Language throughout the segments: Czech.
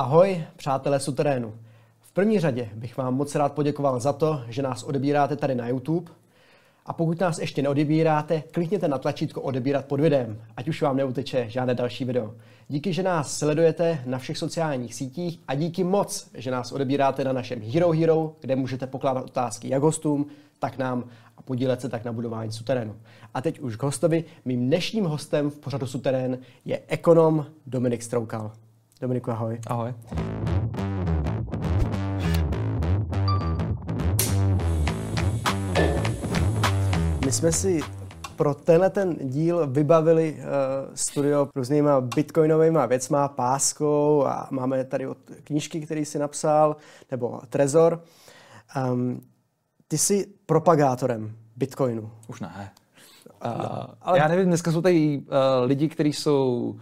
Ahoj, přátelé suterénu. V první řadě bych vám moc rád poděkoval za to, že nás odebíráte tady na YouTube. A pokud nás ještě neodebíráte, klikněte na tlačítko odebírat pod videem, ať už vám neuteče žádné další video. Díky, že nás sledujete na všech sociálních sítích a díky moc, že nás odebíráte na našem Hero Hero, kde můžete pokládat otázky jak hostům, tak nám a podílet se tak na budování suterénu. A teď už k hostovi. Mým dnešním hostem v pořadu Suterén je ekonom Dominik Stroukal. Dominiku, ahoj. Ahoj. My jsme si pro tenhle ten díl vybavili uh, studio různýma bitcoinovými věcma, páskou a máme tady od knížky, který si napsal, nebo Trezor. Um, ty jsi propagátorem bitcoinu. Už ne. Uh, ale... Já nevím, dneska jsou tady uh, lidi, kteří jsou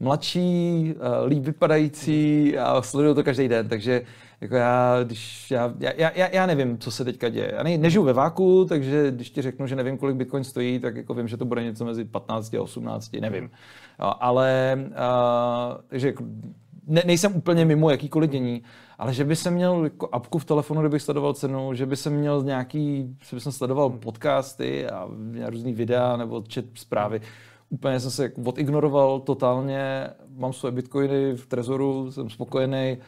mladší, uh, líp vypadající a sledují to každý den, takže jako já, když já, já, já, já nevím, co se teďka děje. Já ne, nežiju ve váku, takže když ti řeknu, že nevím, kolik Bitcoin stojí, tak jako vím, že to bude něco mezi 15 a 18, nevím. Jo, ale uh, takže jako, ne, nejsem úplně mimo jakýkoliv dění, ale že by se měl jako apku v telefonu, kdybych sledoval cenu, že by se měl nějaký, že by jsem sledoval podcasty a různý videa nebo čet zprávy, úplně jsem se jako odignoroval totálně, mám svoje bitcoiny v trezoru, jsem spokojený,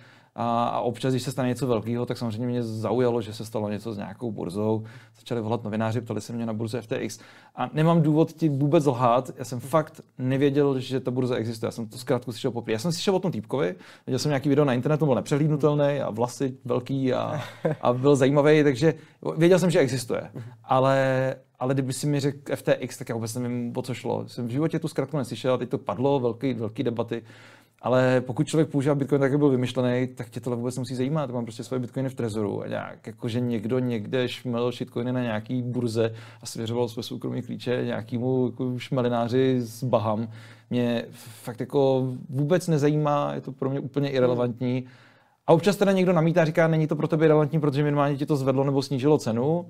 a, a občas, když se stane něco velkého, tak samozřejmě mě zaujalo, že se stalo něco s nějakou burzou. Začali volat novináři, ptali se mě na burze FTX. A nemám důvod ti vůbec lhát. Já jsem fakt nevěděl, že ta burza existuje. Já jsem to zkrátku slyšel poprvé. Já jsem slyšel o tom týpkovi, viděl jsem nějaký video na internetu, byl nepřehlídnutelný a vlasy velký a, a byl zajímavý, takže věděl jsem, že existuje. Ale, ale kdyby si mi řekl FTX, tak já vůbec nevím, o co šlo. Jsem v životě tu zkrátku neslyšel, teď to padlo, velký, velký debaty. Ale pokud člověk používá Bitcoin tak, jak byl vymyšlený, tak tě tohle vůbec nemusí zajímat. Mám prostě svoje Bitcoiny v trezoru a nějak, jakože někdo někde šmel shitcoiny na nějaký burze a svěřoval své soukromé klíče nějakému jako šmelináři z Baham. Mě fakt jako vůbec nezajímá, je to pro mě úplně irrelevantní. A občas teda někdo namítá říká, není to pro tebe relevantní, protože minimálně ti to zvedlo nebo snížilo cenu.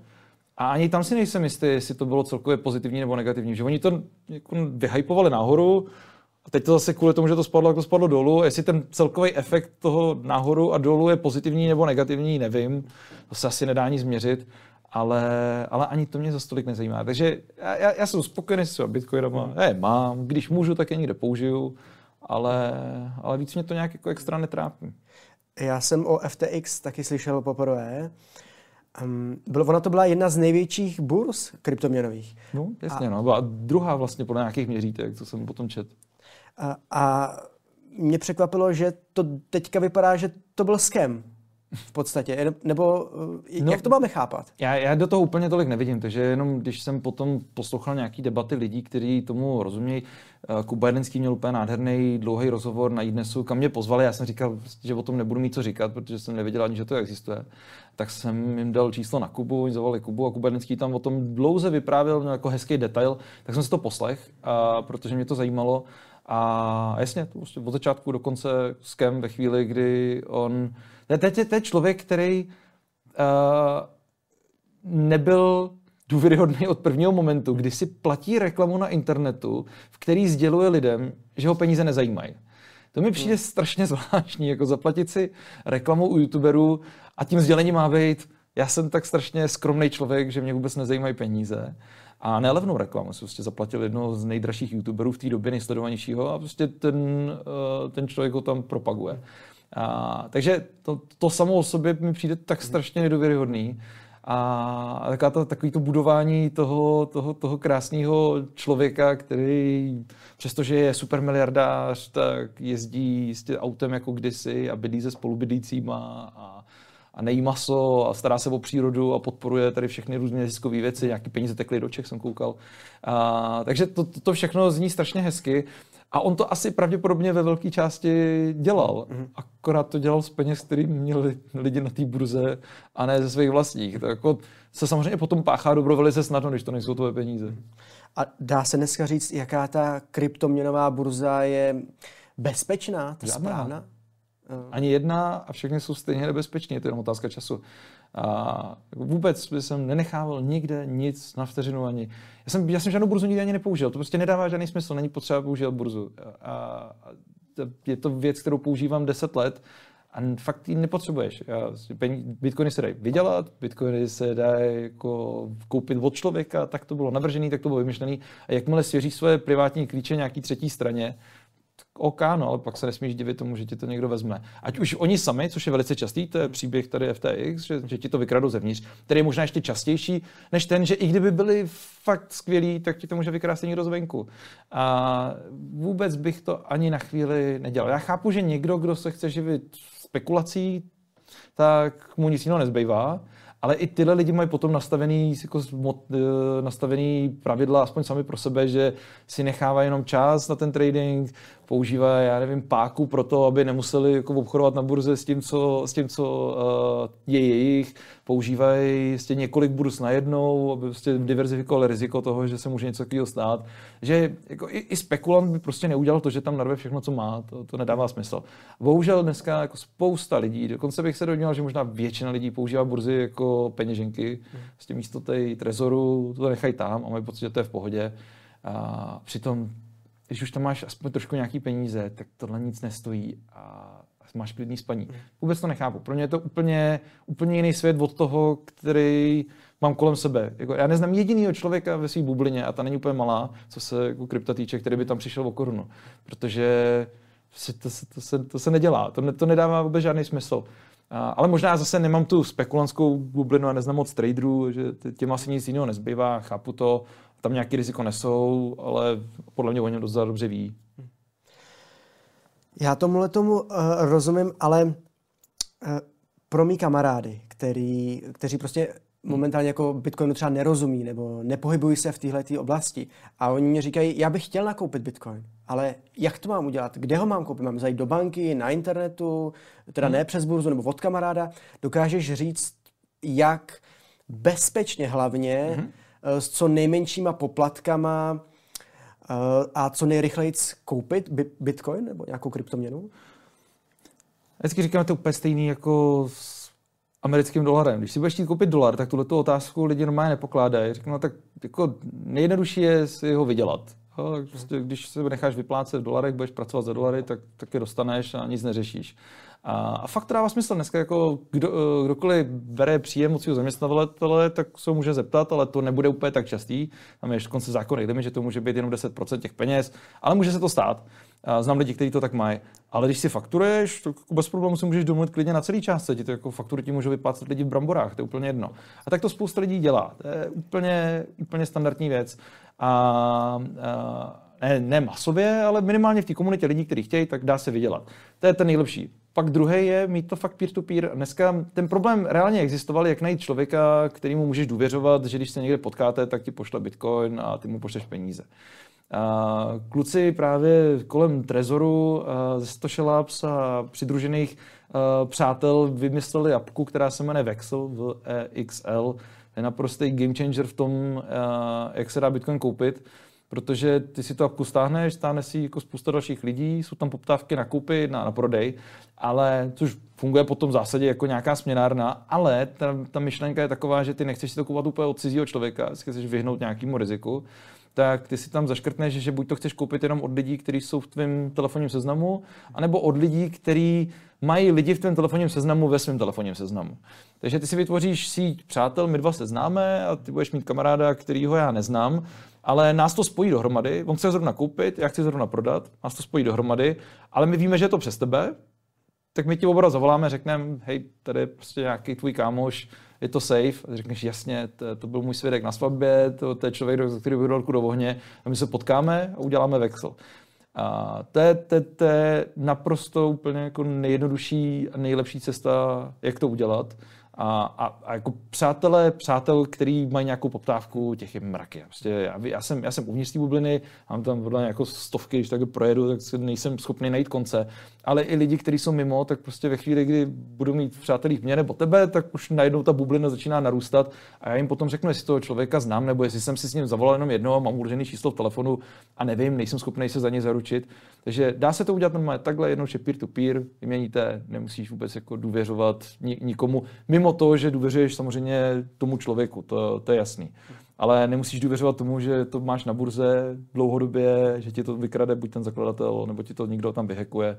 A ani tam si nejsem jistý, jestli to bylo celkově pozitivní nebo negativní. Že oni to jako vyhypovali nahoru, a teď to zase kvůli tomu, že to spadlo, jak to spadlo dolů. Jestli ten celkový efekt toho nahoru a dolů je pozitivní nebo negativní, nevím. To se asi nedá ani změřit. Ale, ale ani to mě za stolik nezajímá. Takže já, já, já jsem spokojený s bitcoinama. Hmm. Já je mám, když můžu, tak je někde použiju, ale, ale víc mě to nějak jako extra netrápí. Já jsem o FTX taky slyšel poprvé. Um, bylo, ona to byla jedna z největších burs kryptoměnových. No, jasně, a... no. Byla druhá vlastně podle nějakých měřítek, co jsem potom čet. A, a mě překvapilo, že to teďka vypadá, že to byl skem v podstatě, nebo eh, no, jak to máme chápat? Já, já do toho úplně tolik nevidím, takže jenom když jsem potom poslouchal nějaký debaty lidí, kteří tomu rozumějí, eh, Kuba Jedenský měl úplně nádherný dlouhý rozhovor na iDnesu, kam mě pozvali, já jsem říkal, že o tom nebudu mít co říkat, protože jsem nevěděl ani, že to existuje. Tak jsem jim dal číslo na Kubu, oni zavolali Kubu a Kuba Jedenský tam o tom dlouze vyprávěl, měl jako hezký detail, tak jsem si to poslech, a, protože mě to zajímalo. A jasně, to prostě od začátku do konce s Kem ve chvíli, kdy on... Teď je, to je člověk, který uh, nebyl důvěryhodný od prvního momentu, kdy si platí reklamu na internetu, v který sděluje lidem, že ho peníze nezajímají. To mi přijde strašně zvláštní, jako zaplatit si reklamu u youtuberů a tím sdělením má být, já jsem tak strašně skromný člověk, že mě vůbec nezajímají peníze a nelevnou reklamu. Jsem prostě zaplatil jednoho z nejdražších youtuberů v té době, nejsledovanější a prostě ten, eh, ten člověk ho tam propaguje. A, takže to, to samo o sobě mi přijde tak strašně nedůvěryhodný. A taková to, takový to budování toho, toho, toho krásného člověka, který přestože je supermiliardář, tak jezdí jistě autem jako kdysi a bydlí se spolubydlícíma a a nejí maso a stará se o přírodu a podporuje tady všechny různé ziskové věci, nějaký peníze tekly do Čech, jsem koukal. A, takže to, to všechno zní strašně hezky. A on to asi pravděpodobně ve velké části dělal. Mm-hmm. Akorát to dělal z peněz, který měli lidi na té burze a ne ze svých vlastních. Tak jako se samozřejmě potom páchá dobro velice snadno, když to nejsou tvoje peníze. A dá se dneska říct, jaká ta kryptoměnová burza je bezpečná, ta Žádná. správná? Ani jedna a všechny jsou stejně nebezpečné, je to jenom otázka času. A vůbec jsem nenechával nikde nic na vteřinu ani. Já jsem, já jsem žádnou burzu nikdy ani nepoužil, to prostě nedává žádný smysl, není potřeba použít burzu. A, a je to věc, kterou používám 10 let a fakt ji nepotřebuješ. Bitcoiny se dají vydělat, bitcoiny se dají jako koupit od člověka, tak to bylo navržený, tak to bylo vymyšlený. A jakmile svěří své privátní klíče nějaký třetí straně, OK, no, ale pak se nesmíš divit tomu, že ti to někdo vezme. Ať už oni sami, což je velice častý, to je příběh tady FTX, že, že ti to vykradou zevnitř, který je možná ještě častější, než ten, že i kdyby byli fakt skvělí, tak ti to může vykrást někdo zvenku. A vůbec bych to ani na chvíli nedělal. Já chápu, že někdo, kdo se chce živit spekulací, tak mu nic jiného nezbývá. Ale i tyhle lidi mají potom nastavený, jako, eh, nastavený pravidla aspoň sami pro sebe, že si nechávají jenom čas na ten trading, používají, já nevím, páku pro to, aby nemuseli jako obchodovat na burze s tím, co, s tím, co uh, je jejich. Používají prostě několik burz najednou, aby prostě diverzifikovali riziko toho, že se může něco takového stát. Že jako i, i, spekulant by prostě neudělal to, že tam narve všechno, co má. To, to nedává smysl. Bohužel dneska jako spousta lidí, dokonce bych se domníval, že možná většina lidí používá burzy jako peněženky. Hmm. Prostě místo té trezoru to nechají tam a mají pocit, že to je v pohodě. A přitom když už tam máš aspoň trošku nějaký peníze, tak tohle nic nestojí a máš klidný spaní. Mm. Vůbec to nechápu. Pro mě je to úplně, úplně jiný svět od toho, který mám kolem sebe. Jako, já neznám jedinýho člověka ve své bublině, a ta není úplně malá, co se jako krypta týče, který by tam přišel o korunu. Protože to, to, to, se, to se nedělá. To, to nedává vůbec žádný smysl. A, ale možná zase nemám tu spekulantskou bublinu a neznám moc traderů, že těm asi nic jiného nezbývá, chápu to, tam nějaký riziko nesou, ale podle mě o něm dost dobře ví. Já tomuhle tomu uh, rozumím, ale uh, pro mý kamarády, který, kteří prostě momentálně jako Bitcoinu třeba nerozumí nebo nepohybují se v téhle oblasti a oni mě říkají, já bych chtěl nakoupit Bitcoin, ale jak to mám udělat? Kde ho mám koupit? Mám zajít do banky, na internetu, teda hmm. ne přes burzu nebo od kamaráda? Dokážeš říct, jak bezpečně hlavně hmm s co nejmenšíma poplatkama eh, a co nejrychleji koupit Bitcoin nebo nějakou kryptoměnu? Vždycky říkáme to úplně stejný jako s americkým dolarem. Když si budeš chtít koupit dolar, tak tuhle otázku lidi normálně nepokládají. Řeknu, no tak jako nejjednodušší je si ho vydělat. Prostě, když se necháš vyplácet v dolarech, budeš pracovat za dolary, tak, tak je dostaneš a nic neřešíš. A, a fakt dává smysl. Dneska jako kdo, eh, kdokoliv bere příjem od svého zaměstnavatele, tak se může zeptat, ale to nebude úplně tak častý. Tam je konce zákonných limit, že to může být jenom 10% těch peněz, ale může se to stát. A znám lidi, kteří to tak mají. Ale když si fakturuješ, tak bez problémů si můžeš domluvit klidně na celý částce. Ti to jako faktury ti můžou vyplácet lidi v bramborách, to je úplně jedno. A tak to spousta lidí dělá. To je úplně, úplně standardní věc. A, a ne, ne masově, ale minimálně v té komunitě lidí, kteří chtějí, tak dá se vydělat. To je ten nejlepší. Pak druhý je mít to fakt peer-to-peer. Dneska ten problém reálně existoval, jak najít člověka, kterýmu můžeš důvěřovat, že když se někde potkáte, tak ti pošle bitcoin a ty mu pošleš peníze. A kluci právě kolem Trezoru ze Stoše Labs a přidružených přátel vymysleli apku, která se jmenuje Vexel v EXL. Je naprostý game changer v tom, jak se dá Bitcoin koupit protože ty si tu apku stáhneš, stáhne si jako spousta dalších lidí, jsou tam poptávky na koupy, na, na prodej, ale což funguje potom v zásadě jako nějaká směnárna, ale ta, ta myšlenka je taková, že ty nechceš si to kupovat úplně od cizího člověka, chceš vyhnout nějakému riziku, tak ty si tam zaškrtneš, že buď to chceš koupit jenom od lidí, kteří jsou v tvém telefonním seznamu, anebo od lidí, kteří mají lidi v tvém telefonním seznamu ve svém telefonním seznamu. Takže ty si vytvoříš síť přátel, my dva se známe a ty budeš mít kamaráda, kterýho já neznám ale nás to spojí dohromady. On chce zrovna koupit, já chci zrovna prodat, nás to spojí dohromady, ale my víme, že je to přes tebe, tak my ti oba zavoláme, řekneme, hej, tady je prostě nějaký tvůj kámoš, je to safe. A řekneš, jasně, to, to byl můj svědek na svatbě, to, to je člověk, který byl do ohně, a my se potkáme a uděláme vexel. A to je, to, to je naprosto úplně jako nejjednodušší a nejlepší cesta, jak to udělat. A, a, a jako přátelé, přátel, který mají nějakou poptávku, těch je mraky. Prostě já, já, jsem, já jsem uvnitř té bubliny, mám tam podle jako stovky, když tak projedu, tak nejsem schopný najít konce. Ale i lidi, kteří jsou mimo, tak prostě ve chvíli, kdy budu mít přátelích mě nebo tebe, tak už najednou ta bublina začíná narůstat a já jim potom řeknu, jestli toho člověka znám, nebo jestli jsem si s ním zavolal jenom jedno, mám uržený číslo v telefonu a nevím, nejsem schopný se za ně zaručit. Takže dá se to udělat normálně takhle, jednoduše peer-to-peer, vyměníte, nemusíš vůbec jako důvěřovat nikomu, mimo to, že důvěřuješ samozřejmě tomu člověku, to, to je jasný. ale nemusíš důvěřovat tomu, že to máš na burze dlouhodobě, že ti to vykrade buď ten zakladatel, nebo ti to někdo tam vyhekuje.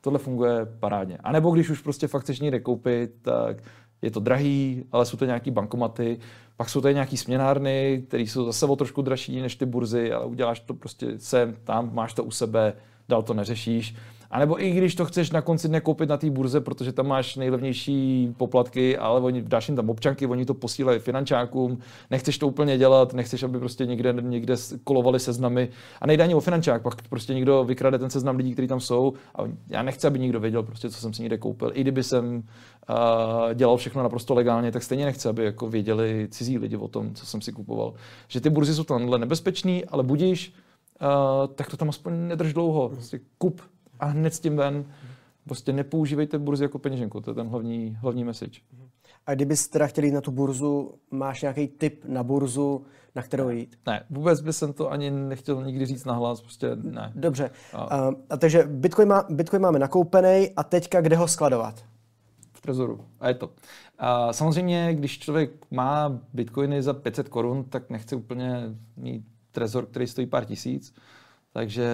Tohle funguje parádně. A nebo když už prostě fakt chceš někde koupit, tak je to drahý, ale jsou to nějaký bankomaty, pak jsou tady nějaký směnárny, které jsou zase o trošku dražší než ty burzy, ale uděláš to prostě sem, tam, máš to u sebe, dál to neřešíš. A nebo i když to chceš na konci dne koupit na té burze, protože tam máš nejlevnější poplatky, ale oni, dáš jim tam občanky, oni to posílají finančákům, nechceš to úplně dělat, nechceš, aby prostě někde, někde kolovali seznamy. A nejde ani o finančák, pak prostě někdo vykrade ten seznam lidí, kteří tam jsou. A já nechci, aby někdo věděl, prostě, co jsem si někde koupil. I kdyby jsem uh, dělal všechno naprosto legálně, tak stejně nechci, aby jako věděli cizí lidi o tom, co jsem si kupoval. Že ty burzy jsou tamhle nebezpečný, ale budíš, uh, tak to tam aspoň nedrž dlouho. Prostě kup a hned s tím ven. Prostě nepoužívejte burzy jako peněženku, to je ten hlavní, hlavní message. A kdybyste teda chtěli jít na tu burzu, máš nějaký tip na burzu, na kterou jít? Ne, vůbec by jsem to ani nechtěl nikdy říct nahlas, prostě ne. Dobře, a, a, a takže Bitcoin, má, Bitcoin máme nakoupený a teďka kde ho skladovat? V trezoru. A je to. A samozřejmě, když člověk má bitcoiny za 500 korun, tak nechce úplně mít trezor, který stojí pár tisíc. Takže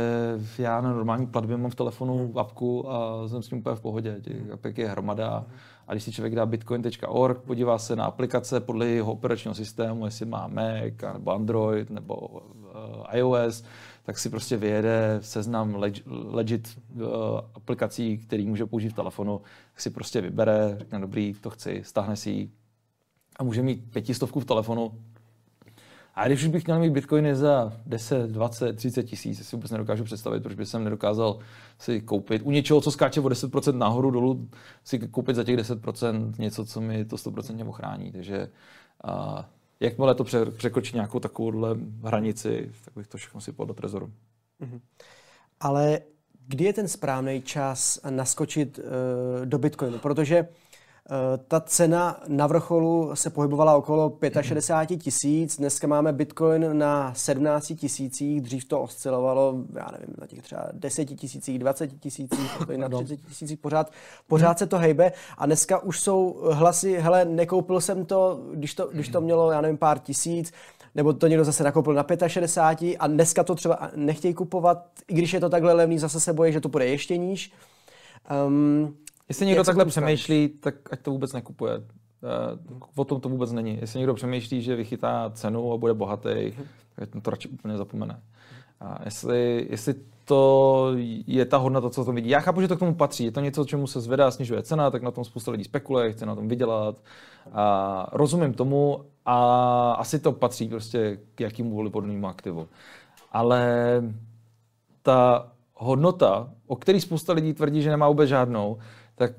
já na normální platbě mám v telefonu apku a jsem s tím úplně v pohodě. Těch apek je hromada. A když si člověk dá bitcoin.org, podívá se na aplikace podle jeho operačního systému, jestli má Mac, nebo Android, nebo uh, iOS, tak si prostě vyjede seznam leg- legit uh, aplikací, který může použít v telefonu, tak si prostě vybere, řekne dobrý, to chci, stáhne si ji. A může mít pětistovku v telefonu, a když už bych měl mít bitcoiny za 10, 20, 30 tisíc, si vůbec nedokážu představit, proč bych jsem nedokázal si koupit u něčeho, co skáče o 10% nahoru dolů, si koupit za těch 10% něco, co mi to 100% ochrání. Takže a, jakmile to překročí nějakou takovouhle hranici, tak bych to všechno si podal do trezoru. Mm-hmm. Ale kdy je ten správný čas naskočit uh, do Bitcoinu? Protože ta cena na vrcholu se pohybovala okolo 65 tisíc, dneska máme Bitcoin na 17 tisících, dřív to oscilovalo, já nevím, na těch třeba 10 tisících, 20 tisících, na 30 tisících, pořád, pořád se to hejbe. A dneska už jsou hlasy, hele, nekoupil jsem to, když to, když to mělo, já nevím, pár tisíc, nebo to někdo zase nakoupil na 65 a dneska to třeba nechtějí kupovat, i když je to takhle levný, zase se bojí, že to bude ještě níž. Um, Jestli někdo takhle přemýšlí, tak ať to vůbec nekupuje. Uh, o tom to vůbec není. Jestli někdo přemýšlí, že vychytá cenu a bude bohatý, tak to radši úplně zapomene. A jestli, jestli to je ta hodnota, co to vidí. Já chápu, že to k tomu patří. Je to něco, čemu se zvedá, snižuje cena, tak na tom spousta lidí spekuluje, chce na tom vydělat. A rozumím tomu a asi to patří prostě k jakému podobnému aktivu. Ale ta hodnota, o který spousta lidí tvrdí, že nemá vůbec žádnou, tak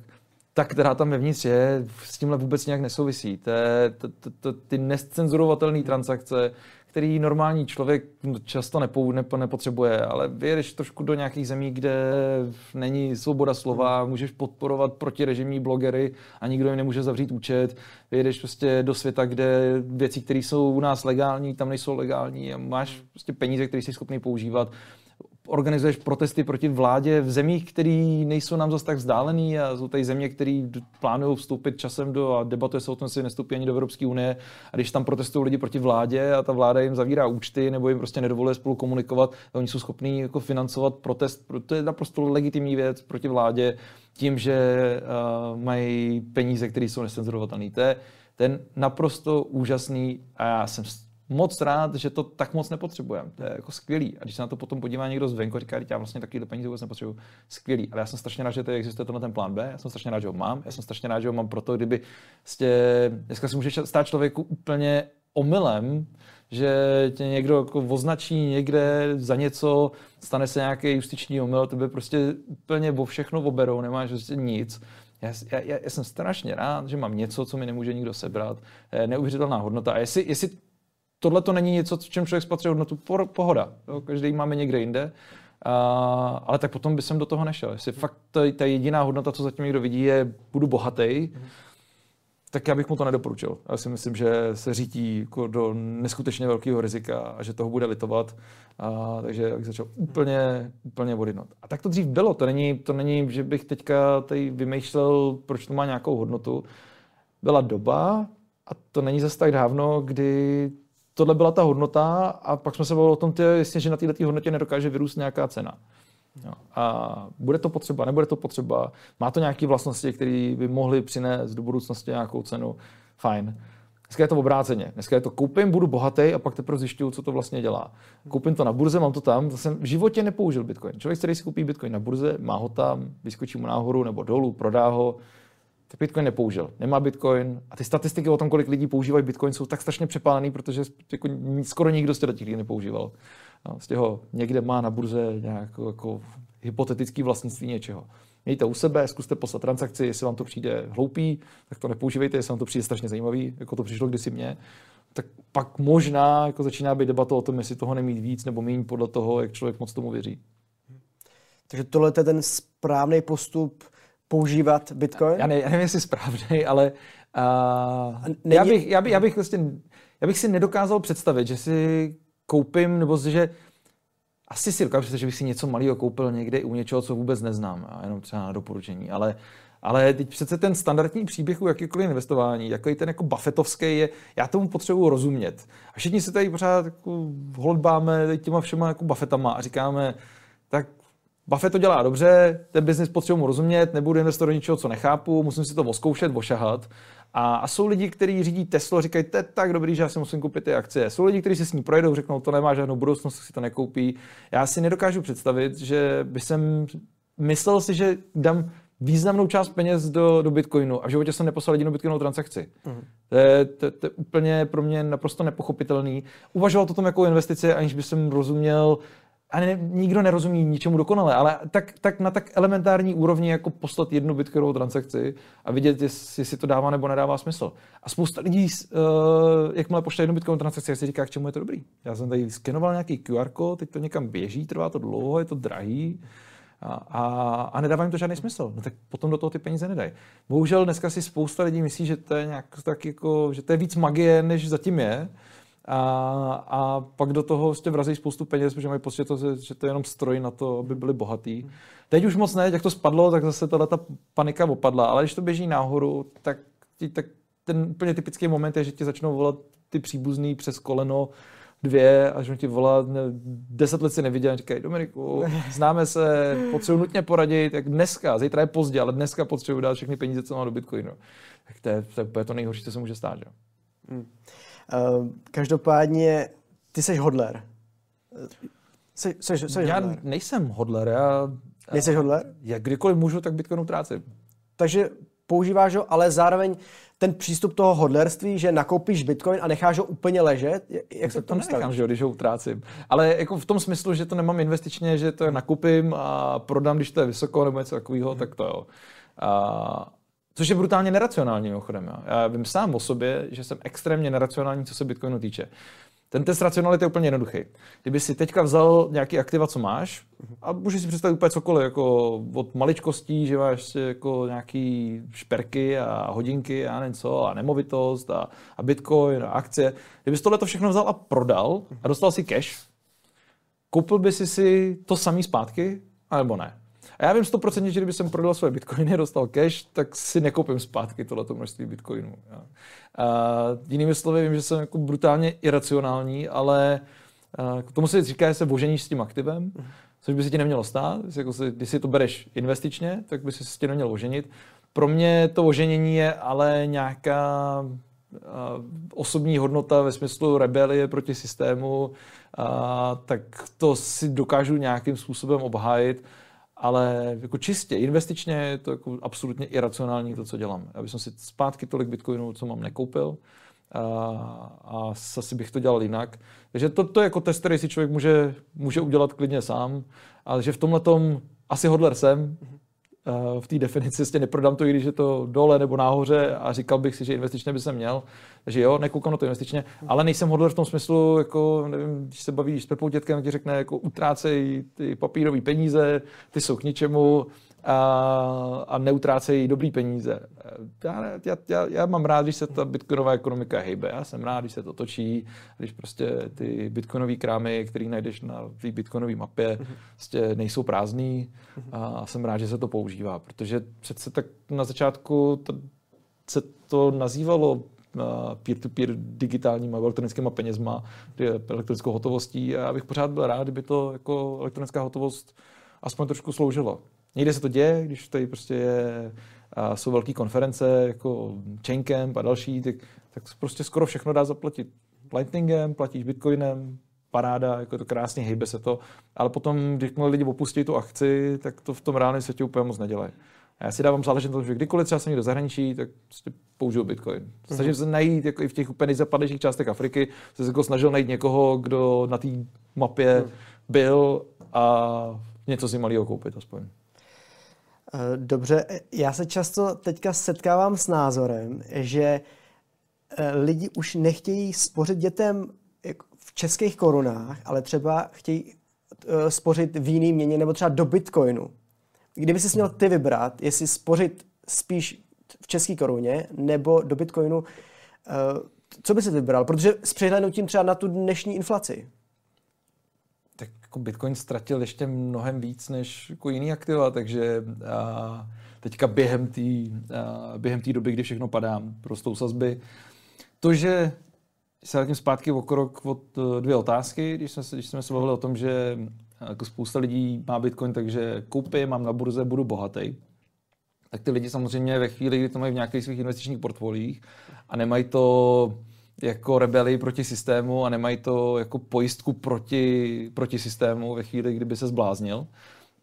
ta, která tam vevnitř je, s tímhle vůbec nějak nesouvisí. To to, to, to, ty nescenzurovatelné transakce, který normální člověk často nepou, nepo, nepotřebuje, ale vyjedeš trošku do nějakých zemí, kde není svoboda slova, můžeš podporovat protirežimní blogery a nikdo jim nemůže zavřít účet. Vyjedeš prostě do světa, kde věci, které jsou u nás legální, tam nejsou legální a máš prostě peníze, které jsi schopný používat organizuješ protesty proti vládě v zemích, které nejsou nám zase tak vzdálený a jsou tady země, které plánují vstoupit časem do a debatuje se o tom, jestli nestoupí ani do Evropské unie. A když tam protestují lidi proti vládě a ta vláda jim zavírá účty nebo jim prostě nedovoluje spolu komunikovat, oni jsou schopní jako financovat protest. To je naprosto legitimní věc proti vládě tím, že uh, mají peníze, které jsou nesenzorovatelné. To je ten naprosto úžasný a já jsem moc rád, že to tak moc nepotřebujeme. To je jako skvělý. A když se na to potom podívá někdo zvenku, říká, já vlastně takovýhle peníze vůbec nepotřebuju. Skvělý. Ale já jsem strašně rád, že tady existuje tenhle ten plán B. Já jsem strašně rád, že ho mám. Já jsem strašně rád, že ho mám proto, kdyby jste, dneska si může stát člověku úplně omylem, že tě někdo jako označí někde za něco, stane se nějaký justiční omyl, to by prostě úplně o všechno oberou, nemáš prostě nic. Já, já, já, jsem strašně rád, že mám něco, co mi nemůže nikdo sebrat. Neuvěřitelná hodnota. A jestli, jestli tohle to není něco, v čem člověk spatří hodnotu. Pohoda. Jo? Každý máme někde jinde. Uh, ale tak potom by jsem do toho nešel. Jestli fakt ta, ta jediná hodnota, co zatím někdo vidí, je budu bohatý, mm. tak já bych mu to nedoporučil. Já si myslím, že se řítí jako do neskutečně velkého rizika a že toho bude litovat. A, takže jak začal úplně, úplně odjednat. A tak to dřív bylo. To není, to není, že bych teďka tady vymýšlel, proč to má nějakou hodnotu. Byla doba, a to není zase tak dávno, kdy tohle byla ta hodnota a pak jsme se bavili o tom, tě, jasně, že na této hodnotě nedokáže vyrůst nějaká cena. Jo. A bude to potřeba, nebude to potřeba, má to nějaké vlastnosti, které by mohly přinést do budoucnosti nějakou cenu, fajn. Dneska je to obráceně. Dneska je to koupím, budu bohatý a pak teprve zjišťuju, co to vlastně dělá. Koupím to na burze, mám to tam, jsem v životě nepoužil Bitcoin. Člověk, který si koupí Bitcoin na burze, má ho tam, vyskočí mu nahoru nebo dolů, prodá ho, tak Bitcoin nepoužil. Nemá Bitcoin a ty statistiky o tom, kolik lidí používají Bitcoin, jsou tak strašně přepálený, protože jako skoro nikdo z těch lidí nepoužíval. No, z těho někde má na burze nějakou jako hypotetický vlastnictví něčeho. Mějte u sebe, zkuste poslat transakci, jestli vám to přijde hloupý, tak to nepoužívejte, jestli vám to přijde strašně zajímavý, jako to přišlo kdysi mně, tak pak možná jako začíná být debata o tom, jestli toho nemít víc nebo méně podle toho, jak člověk moc tomu věří. Takže tohle je ten správný postup používat Bitcoin? Já, ne, já nevím, jestli správný, ale uh, Není... já, bych, já, bych, já, bych vlastně, já bych si nedokázal představit, že si koupím, nebo že asi si dokážu představit, že bych si něco malého koupil někde u něčeho, co vůbec neznám, a jenom třeba na doporučení, ale ale teď přece ten standardní příběh u jakýkoliv investování, jako ten jako buffetovský je, já tomu potřebuji rozumět. A všichni se tady pořád jako holbáme těma všema jako buffetama a říkáme, tak Buffett to dělá dobře, ten biznis potřebuji rozumět, nebudu investovat do něčeho, co nechápu, musím si to oskoušet, ošahat. A, a jsou lidi, kteří řídí Tesla, říkají, to je tak dobrý, že já si musím koupit ty akcie. Jsou lidi, kteří si s ní projedou, řeknou, to nemá žádnou budoucnost, si to nekoupí. Já si nedokážu představit, že by jsem myslel si, že dám významnou část peněz do, do Bitcoinu a v životě jsem neposlal jedinou Bitcoinovou transakci. Mm. To, je, to, to je úplně pro mě naprosto nepochopitelný. Uvažoval to tom jako investici, aniž by jsem rozuměl, a ne, nikdo nerozumí ničemu dokonale, ale tak, tak na tak elementární úrovni jako poslat jednu bitcoinovou transakci a vidět, jestli to dává nebo nedává smysl. A spousta lidí, uh, jakmile pošle jednu bitcoinovou transakci, si říká, k čemu je to dobrý. Já jsem tady skenoval nějaký QR kód, teď to někam běží, trvá to dlouho, je to drahý a, a, a nedává jim to žádný smysl. No tak potom do toho ty peníze nedají. Bohužel dneska si spousta lidí myslí, že to je nějak tak jako, že to je víc magie, než zatím je a, a pak do toho prostě vrazí spoustu peněz, protože mají pocit, že to je jenom stroj na to, aby byli bohatý. Teď už moc ne, jak to spadlo, tak zase ta panika opadla, ale když to běží nahoru, tak, tak ten úplně typický moment je, že ti začnou volat ty příbuzný přes koleno, dvě, až on ti volá, deset let si neviděl a říkají, Dominiku, známe se, potřebuji nutně poradit, jak dneska, zítra je pozdě, ale dneska potřebuji dát všechny peníze, co mám do Bitcoinu. Tak to je, to je to nejhorší, co se může stát. Že? Hmm. Uh, každopádně, ty jsi hodler. Jsi, jsi, jsi já hodler. nejsem hodler. Já, Nejsi hodler? Já kdykoliv můžu, tak Bitcoin utrácím. Takže používáš ho, ale zároveň ten přístup toho hodlerství, že nakoupíš bitcoin a necháš ho úplně ležet, jak se to nechám, že když ho utrácím. Ale jako v tom smyslu, že to nemám investičně, že to nakupím a prodám, když to je vysoko nebo něco takového, hmm. tak to jo. A, Což je brutálně neracionální mimochodem. Já vím sám o sobě, že jsem extrémně neracionální, co se Bitcoinu týče. Ten test racionality je úplně jednoduchý. Kdyby si teďka vzal nějaký aktiva, co máš, a můžeš si představit úplně cokoliv, jako od maličkostí, že máš jako nějaký šperky a hodinky a nevím co, a nemovitost a, a bitcoin a akcie. Kdybys tohle to všechno vzal a prodal a dostal si cash, koupil by si si to samý zpátky, anebo ne? A já vím 100%, že kdyby jsem prodal své bitcoiny, dostal cash, tak si nekoupím zpátky tohleto množství bitcoinů. A jinými slovy, vím, že jsem jako brutálně iracionální, ale k tomu se říká, že se voženíš s tím aktivem, což by si ti nemělo stát. Jako si, když si to bereš investičně, tak by si s tím neměl oženit. Pro mě to oženění je ale nějaká osobní hodnota ve smyslu rebelie proti systému, tak to si dokážu nějakým způsobem obhájit ale jako čistě investičně je to jako absolutně iracionální to, co dělám. Já bych si zpátky tolik bitcoinů, co mám, nekoupil a, a asi bych to dělal jinak. Takže to, to je jako test, který si člověk může, může udělat klidně sám, ale že v tomhle tom asi hodler jsem, Eh, v té definici prostě neprodám to, i když je to dole nebo nahoře a říkal bych si, že investičně by se měl. Takže jo, nekoukám na to investičně, ale nejsem hodler v tom smyslu, jako nevím, když se bavíš s Pepou dětkem, ti řekne, jako utrácej ty papírové peníze, ty jsou k ničemu, a, a neutrácejí dobrý peníze. Já, já, já, já mám rád, když se ta bitcoinová ekonomika hejbe. Já jsem rád, když se to točí, když prostě ty bitcoinové krámy, které najdeš na té bitcoinové mapě, mm-hmm. prostě nejsou prázdný a jsem rád, že se to používá, protože přece tak na začátku to, se to nazývalo peer-to-peer digitálníma elektronickými penězma, elektronickou hotovostí a já bych pořád byl rád, kdyby to jako elektronická hotovost aspoň trošku sloužila. Někde se to děje, když tady prostě je, a jsou velké konference jako Chaincamp a další, tak, tak prostě skoro všechno dá zaplatit Lightningem, platíš Bitcoinem, paráda, jako to krásně, hejbe se to, ale potom, když lidi opustí tu akci, tak to v tom reálném světě úplně moc nedělají. A já si dávám záležet na tom, že kdykoliv třeba jsem do zahraničí, tak prostě použiju Bitcoin. Snažím se najít, jako i v těch úplně nejzapadlejších částech Afriky, jsem se jako snažil najít někoho, kdo na té mapě hmm. byl a něco si malého koupit aspoň. Eh, dobře, já se často teďka setkávám s názorem, že eh, lidi už nechtějí spořit dětem v českých korunách, ale třeba chtějí eh, spořit v jiný měně nebo třeba do bitcoinu. Kdyby si měl ty vybrat, jestli spořit spíš v české koruně nebo do bitcoinu, co by si vybral? Protože s přihlednutím třeba na tu dnešní inflaci jako Bitcoin ztratil ještě mnohem víc než jako jiný aktiva, takže a teďka během té během doby, kdy všechno padá, prostou sazby, to, že se vrátím zpátky o krok od e, dvě otázky, když jsme, se, když jsme se bavili o tom, že jako spousta lidí má Bitcoin, takže koupím, mám na burze, budu bohatý. Tak ty lidi samozřejmě ve chvíli, kdy to mají v nějakých svých investičních portfoliích a nemají to jako rebeli proti systému a nemají to jako pojistku proti, proti systému ve chvíli, kdyby se zbláznil,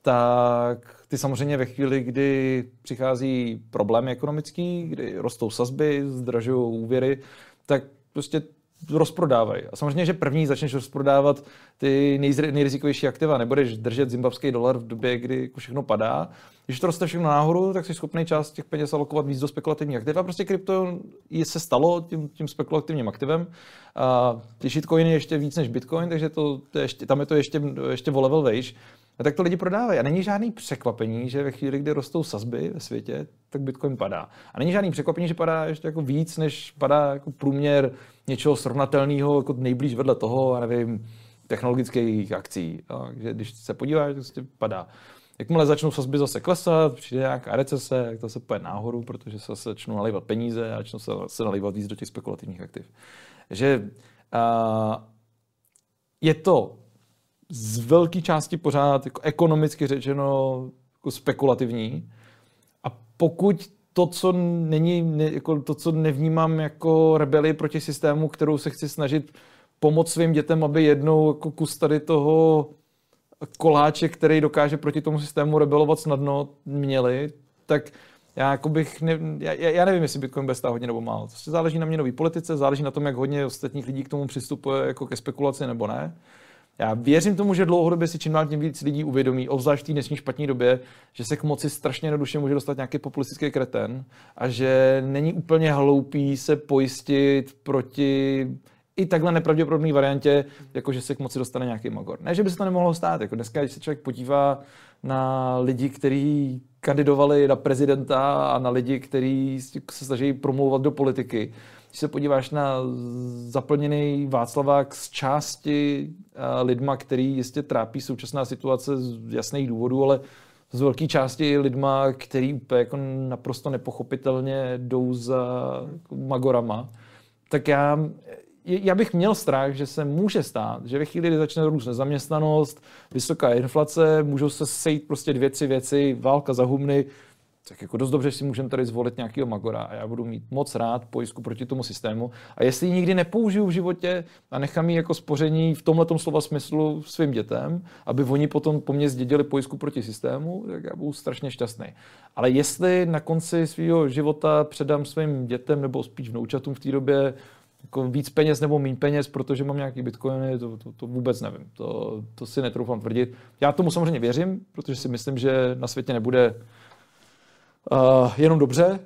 tak ty samozřejmě ve chvíli, kdy přichází problém ekonomický, kdy rostou sazby, zdražují úvěry, tak prostě rozprodávají. A samozřejmě, že první začneš rozprodávat ty nejrizikovější aktiva. Nebudeš držet zimbabský dolar v době, kdy jako všechno padá. Když to roste všechno nahoru, tak jsi schopný část těch peněz alokovat víc do spekulativních aktiv. A prostě krypto je se stalo tím, tím spekulativním aktivem. A ty shitcoiny ještě víc než bitcoin, takže to, to ještě, tam je to ještě, ještě o level vejš. A tak to lidi prodávají. A není žádný překvapení, že ve chvíli, kdy rostou sazby ve světě, tak Bitcoin padá. A není žádný překvapení, že padá ještě jako víc, než padá jako průměr něčeho srovnatelného jako nejblíž vedle toho, a nevím, technologických akcí. Takže když se podíváš, tak prostě padá. Jakmile začnou sazby zase klesat, přijde nějaká recese, jak to se pojede nahoru, protože se začnou nalívat peníze a začnou se, se nalívat víc do těch spekulativních aktiv. Že uh, je to z velké části pořád jako ekonomicky řečeno jako spekulativní. A pokud to, co není, ne, jako to, co nevnímám jako rebeli proti systému, kterou se chci snažit pomoct svým dětem, aby jednou jako kus tady toho koláče, který dokáže proti tomu systému rebelovat snadno, měli, tak já, jako bych ne, já, já, nevím, jestli Bitcoin bude stát hodně nebo málo. To záleží na měnové politice, záleží na tom, jak hodně ostatních lidí k tomu přistupuje jako ke spekulaci nebo ne. Já věřím tomu, že dlouhodobě si čím dál tím víc lidí uvědomí, obzvlášť v té dnešní špatné době, že se k moci strašně jednoduše může dostat nějaký populistický kreten a že není úplně hloupý se pojistit proti i takhle nepravděpodobné variantě, jako že se k moci dostane nějaký magor. Ne, že by se to nemohlo stát. Jako dneska, když se člověk podívá na lidi, kteří kandidovali na prezidenta a na lidi, kteří se snaží promlouvat do politiky, když se podíváš na zaplněný Václavák z části eh, lidma, který jistě trápí současná situace z jasných důvodů, ale z velké části lidma, který úplně jako naprosto nepochopitelně jdou za magorama, tak já, já bych měl strach, že se může stát, že ve chvíli, kdy začne růst nezaměstnanost, vysoká inflace, můžou se sejít prostě dvě, tři věci, válka za humny, tak jako dost dobře si můžeme tady zvolit nějakého magora a já budu mít moc rád pojistku proti tomu systému. A jestli ji nikdy nepoužiju v životě a nechám ji jako spoření v tomhle slova smyslu svým dětem, aby oni potom po mně zdědili pojistku proti systému, tak já budu strašně šťastný. Ale jestli na konci svého života předám svým dětem nebo spíš vnoučatům v té době jako víc peněz nebo méně peněz, protože mám nějaký bitcoiny, to, to, to vůbec nevím. To, to si netroufám tvrdit. Já tomu samozřejmě věřím, protože si myslím, že na světě nebude Uh, jenom dobře.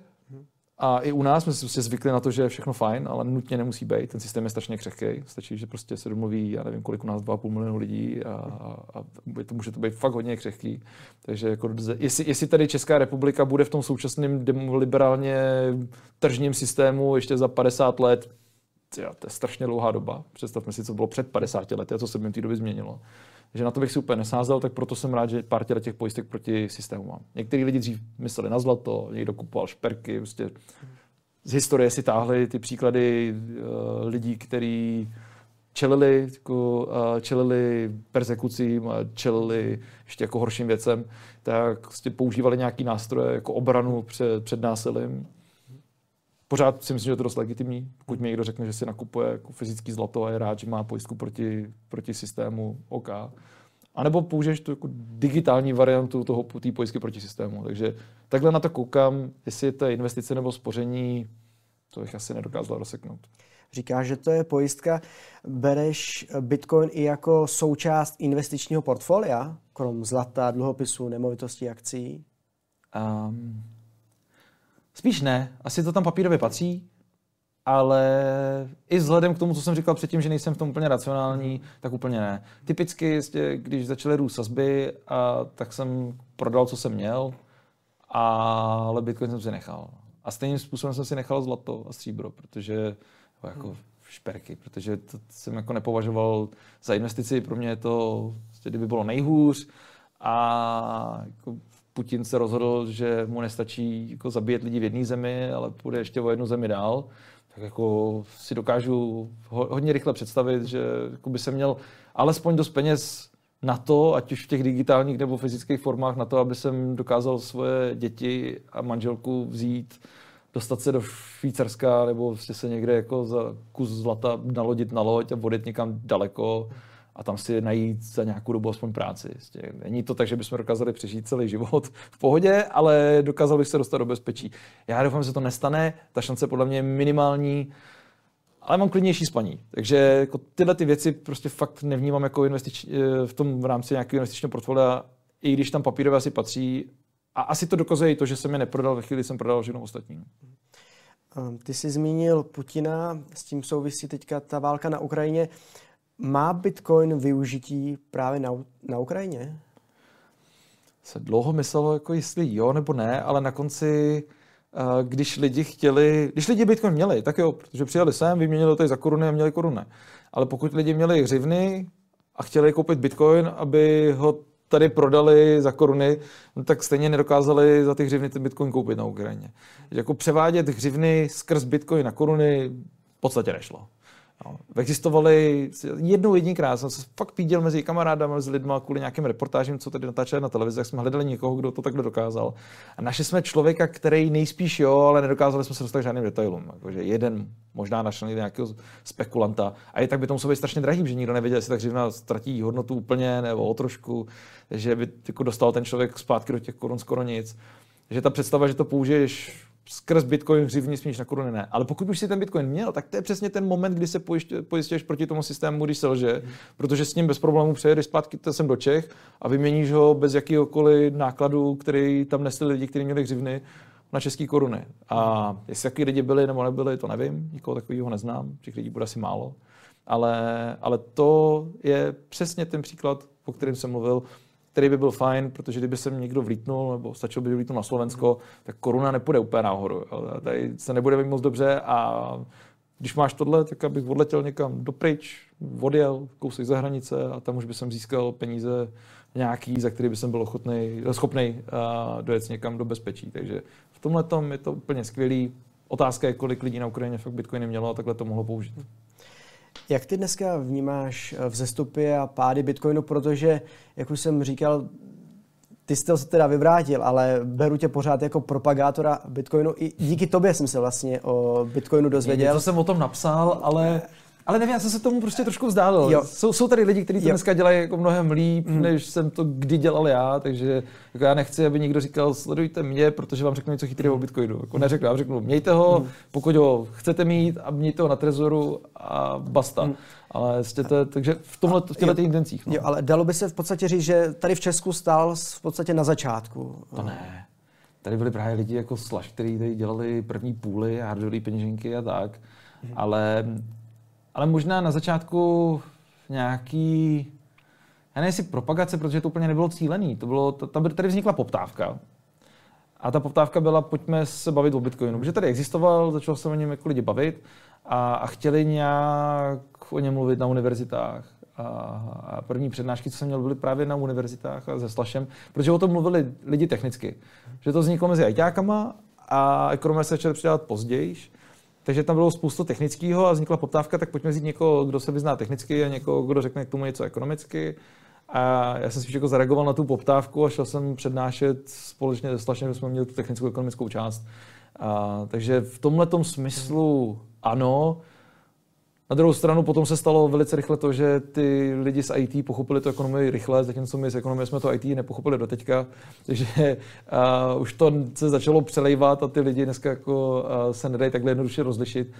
A i u nás jsme si prostě zvykli na to, že je všechno fajn, ale nutně nemusí být. Ten systém je strašně křehký. Stačí, že prostě se domluví, já nevím, kolik u nás, 2,5 milionu lidí a, a, a to může to být fakt hodně křehký. Takže jako, jestli, jestli tady Česká republika bude v tom současném liberálně tržním systému ještě za 50 let, tyjo, to je strašně dlouhá doba. Představme si, co bylo před 50 lety a co se během té doby změnilo že na to bych si úplně nesázel, tak proto jsem rád, že pár těch pojistek proti systému mám. Někteří lidi dřív mysleli na zlato, někdo kupoval šperky, prostě z historie si táhli ty příklady uh, lidí, kteří čelili, jako, uh, čelili persekucím čelili ještě jako horším věcem, tak prostě používali nějaký nástroje jako obranu před, před násilím. Pořád si myslím, že je to dost legitimní. Pokud mi někdo řekne, že si nakupuje jako fyzický zlato a je rád, že má pojistku proti, proti systému OK. A nebo použiješ tu jako digitální variantu toho té pojistky proti systému. Takže takhle na to koukám, jestli je to investice nebo spoření, to bych asi nedokázal rozseknout. Říká, že to je pojistka. Bereš Bitcoin i jako součást investičního portfolia, krom zlata, dluhopisů, nemovitostí, akcí? Um, spíš ne. Asi to tam papírově patří, ale i vzhledem k tomu, co jsem říkal předtím, že nejsem v tom úplně racionální, tak úplně ne. Typicky, když začaly růst sazby, a, tak jsem prodal, co jsem měl, ale Bitcoin jsem si nechal. A stejným způsobem jsem si nechal zlato a stříbro, protože jako šperky, protože to jsem jako nepovažoval za investici. Pro mě to, prostě, kdyby bylo nejhůř a jako Putin se rozhodl, že mu nestačí jako zabíjet lidi v jedné zemi, ale půjde ještě o jednu zemi dál, tak jako si dokážu hodně rychle představit, že jako by se měl alespoň dost peněz na to, ať už v těch digitálních nebo fyzických formách, na to, aby jsem dokázal svoje děti a manželku vzít dostat se do Švýcarska nebo prostě se někde jako za kus zlata nalodit na loď a vodit někam daleko a tam si najít za nějakou dobu aspoň práci. Prostě není to tak, že bychom dokázali přežít celý život v pohodě, ale dokázali bych se dostat do bezpečí. Já doufám, že se to nestane, ta šance podle mě je minimální, ale mám klidnější spaní. Takže jako tyhle ty věci prostě fakt nevnímám jako investič, eh, v tom v rámci nějakého investičního portfolia, i když tam papírové asi patří, a asi to dokazuje i to, že jsem je neprodal ve chvíli, jsem prodal všechno ostatní. Ehm, ty jsi zmínil Putina, s tím souvisí teďka ta válka na Ukrajině. Má Bitcoin využití právě na, na Ukrajině? Se dlouho myslelo, jako jestli jo nebo ne, ale na konci, eh, když lidi chtěli, když lidi Bitcoin měli, tak jo, protože přijeli sem, vyměnili to za koruny a měli koruny. Ale pokud lidi měli hřivny a chtěli koupit Bitcoin, aby ho tady prodali za koruny, no tak stejně nedokázali za ty hřivny ten bitcoin koupit na Ukrajině. Jako převádět hřivny skrz bitcoin na koruny v podstatě nešlo. No, existovaly jednou jedinkrát, jsem se fakt píděl mezi kamarádami, mezi lidmi kvůli nějakým reportážím, co tady natáčeli na televizi, tak jsme hledali někoho, kdo to takhle dokázal. A našli jsme člověka, který nejspíš jo, ale nedokázali jsme se dostat k žádným detailům. Jakože jeden možná našel nějakého spekulanta. A i tak by to muselo být strašně drahý, že nikdo nevěděl, jestli ta hřivna ztratí hodnotu úplně nebo o trošku, že by jako dostal ten člověk zpátky do těch korun skoro nic. Že ta představa, že to použiješ skrz Bitcoin hřivní smíš na koruny ne. Ale pokud už si ten Bitcoin měl, tak to je přesně ten moment, kdy se pojistěš proti tomu systému, když selže, mm. protože s ním bez problémů přejedeš zpátky sem do Čech a vyměníš ho bez jakýhokoliv nákladu, který tam nesli lidi, kteří měli hřivny na české koruny. A jestli taky lidi byli nebo nebyli, to nevím, nikoho takového neznám, těch lidí bude asi málo. Ale, ale to je přesně ten příklad, o kterém jsem mluvil, který by byl fajn, protože kdyby se někdo vlítnul, nebo stačilo by vlítnout na Slovensko, tak koruna nepůjde úplně nahoru. Tady se nebude mít moc dobře a když máš tohle, tak abych odletěl někam dopryč, odjel kousek za hranice a tam už by jsem získal peníze nějaký, za který by jsem byl ochotný, schopný dojet někam do bezpečí. Takže v tomhle tom je to úplně skvělý. Otázka je, kolik lidí na Ukrajině fakt Bitcoiny mělo a takhle to mohlo použít. Jak ty dneska vnímáš eh, vzestupy a pády Bitcoinu, protože, jak už jsem říkal, ty jsi to teda vyvrátil, ale beru tě pořád jako propagátora Bitcoinu. I díky tobě jsem se vlastně o Bitcoinu dozvěděl. To jsem o tom napsal, ale ale nevím, já jsem se tomu prostě trošku vzdálil. Jo. Jsou, jsou tady lidi, kteří to jo. dneska dělají jako mnohem líp, hmm. než jsem to kdy dělal já, takže jako já nechci, aby někdo říkal, sledujte mě, protože vám řeknu něco chytrého o Bitcoinu. Jako neřeknu, já řeknu, mějte ho, hmm. pokud ho chcete mít a mějte ho na trezoru a basta. Hmm. Ale vlastně to, takže v tomhle, v těchto intencích. No. Jo, ale dalo by se v podstatě říct, že tady v Česku stál v podstatě na začátku. To ne. Tady byli právě lidi jako Slash, kteří tady dělali první půly, hardware peněženky a tak. Hmm. Ale ale možná na začátku nějaký, já nevím, jestli propagace, protože to úplně nebylo cílený. To bylo, tam tady vznikla poptávka. A ta poptávka byla, pojďme se bavit o Bitcoinu. Protože tady existoval, začalo se o něm jako lidi bavit a, a chtěli nějak o něm mluvit na univerzitách. A, a první přednášky, co jsem měl, byly právě na univerzitách a se Slashem, protože o tom mluvili lidi technicky. Že to vzniklo mezi ajťákama a ekonomové se začaly přidávat později. Takže tam bylo spoustu technického a vznikla poptávka, tak pojďme vzít někoho, kdo se vyzná technicky a někoho, kdo řekne k tomu něco ekonomicky. A já jsem si jako zareagoval na tu poptávku a šel jsem přednášet společně se Slašem, že jsme měli tu technickou ekonomickou část. A, takže v tomhle smyslu ano, na druhou stranu potom se stalo velice rychle to, že ty lidi z IT pochopili to ekonomii rychle, zatímco my z ekonomie jsme to IT nepochopili do teďka, takže uh, už to se začalo přelejvat a ty lidi dneska jako uh, se nedají takhle jednoduše rozlišit.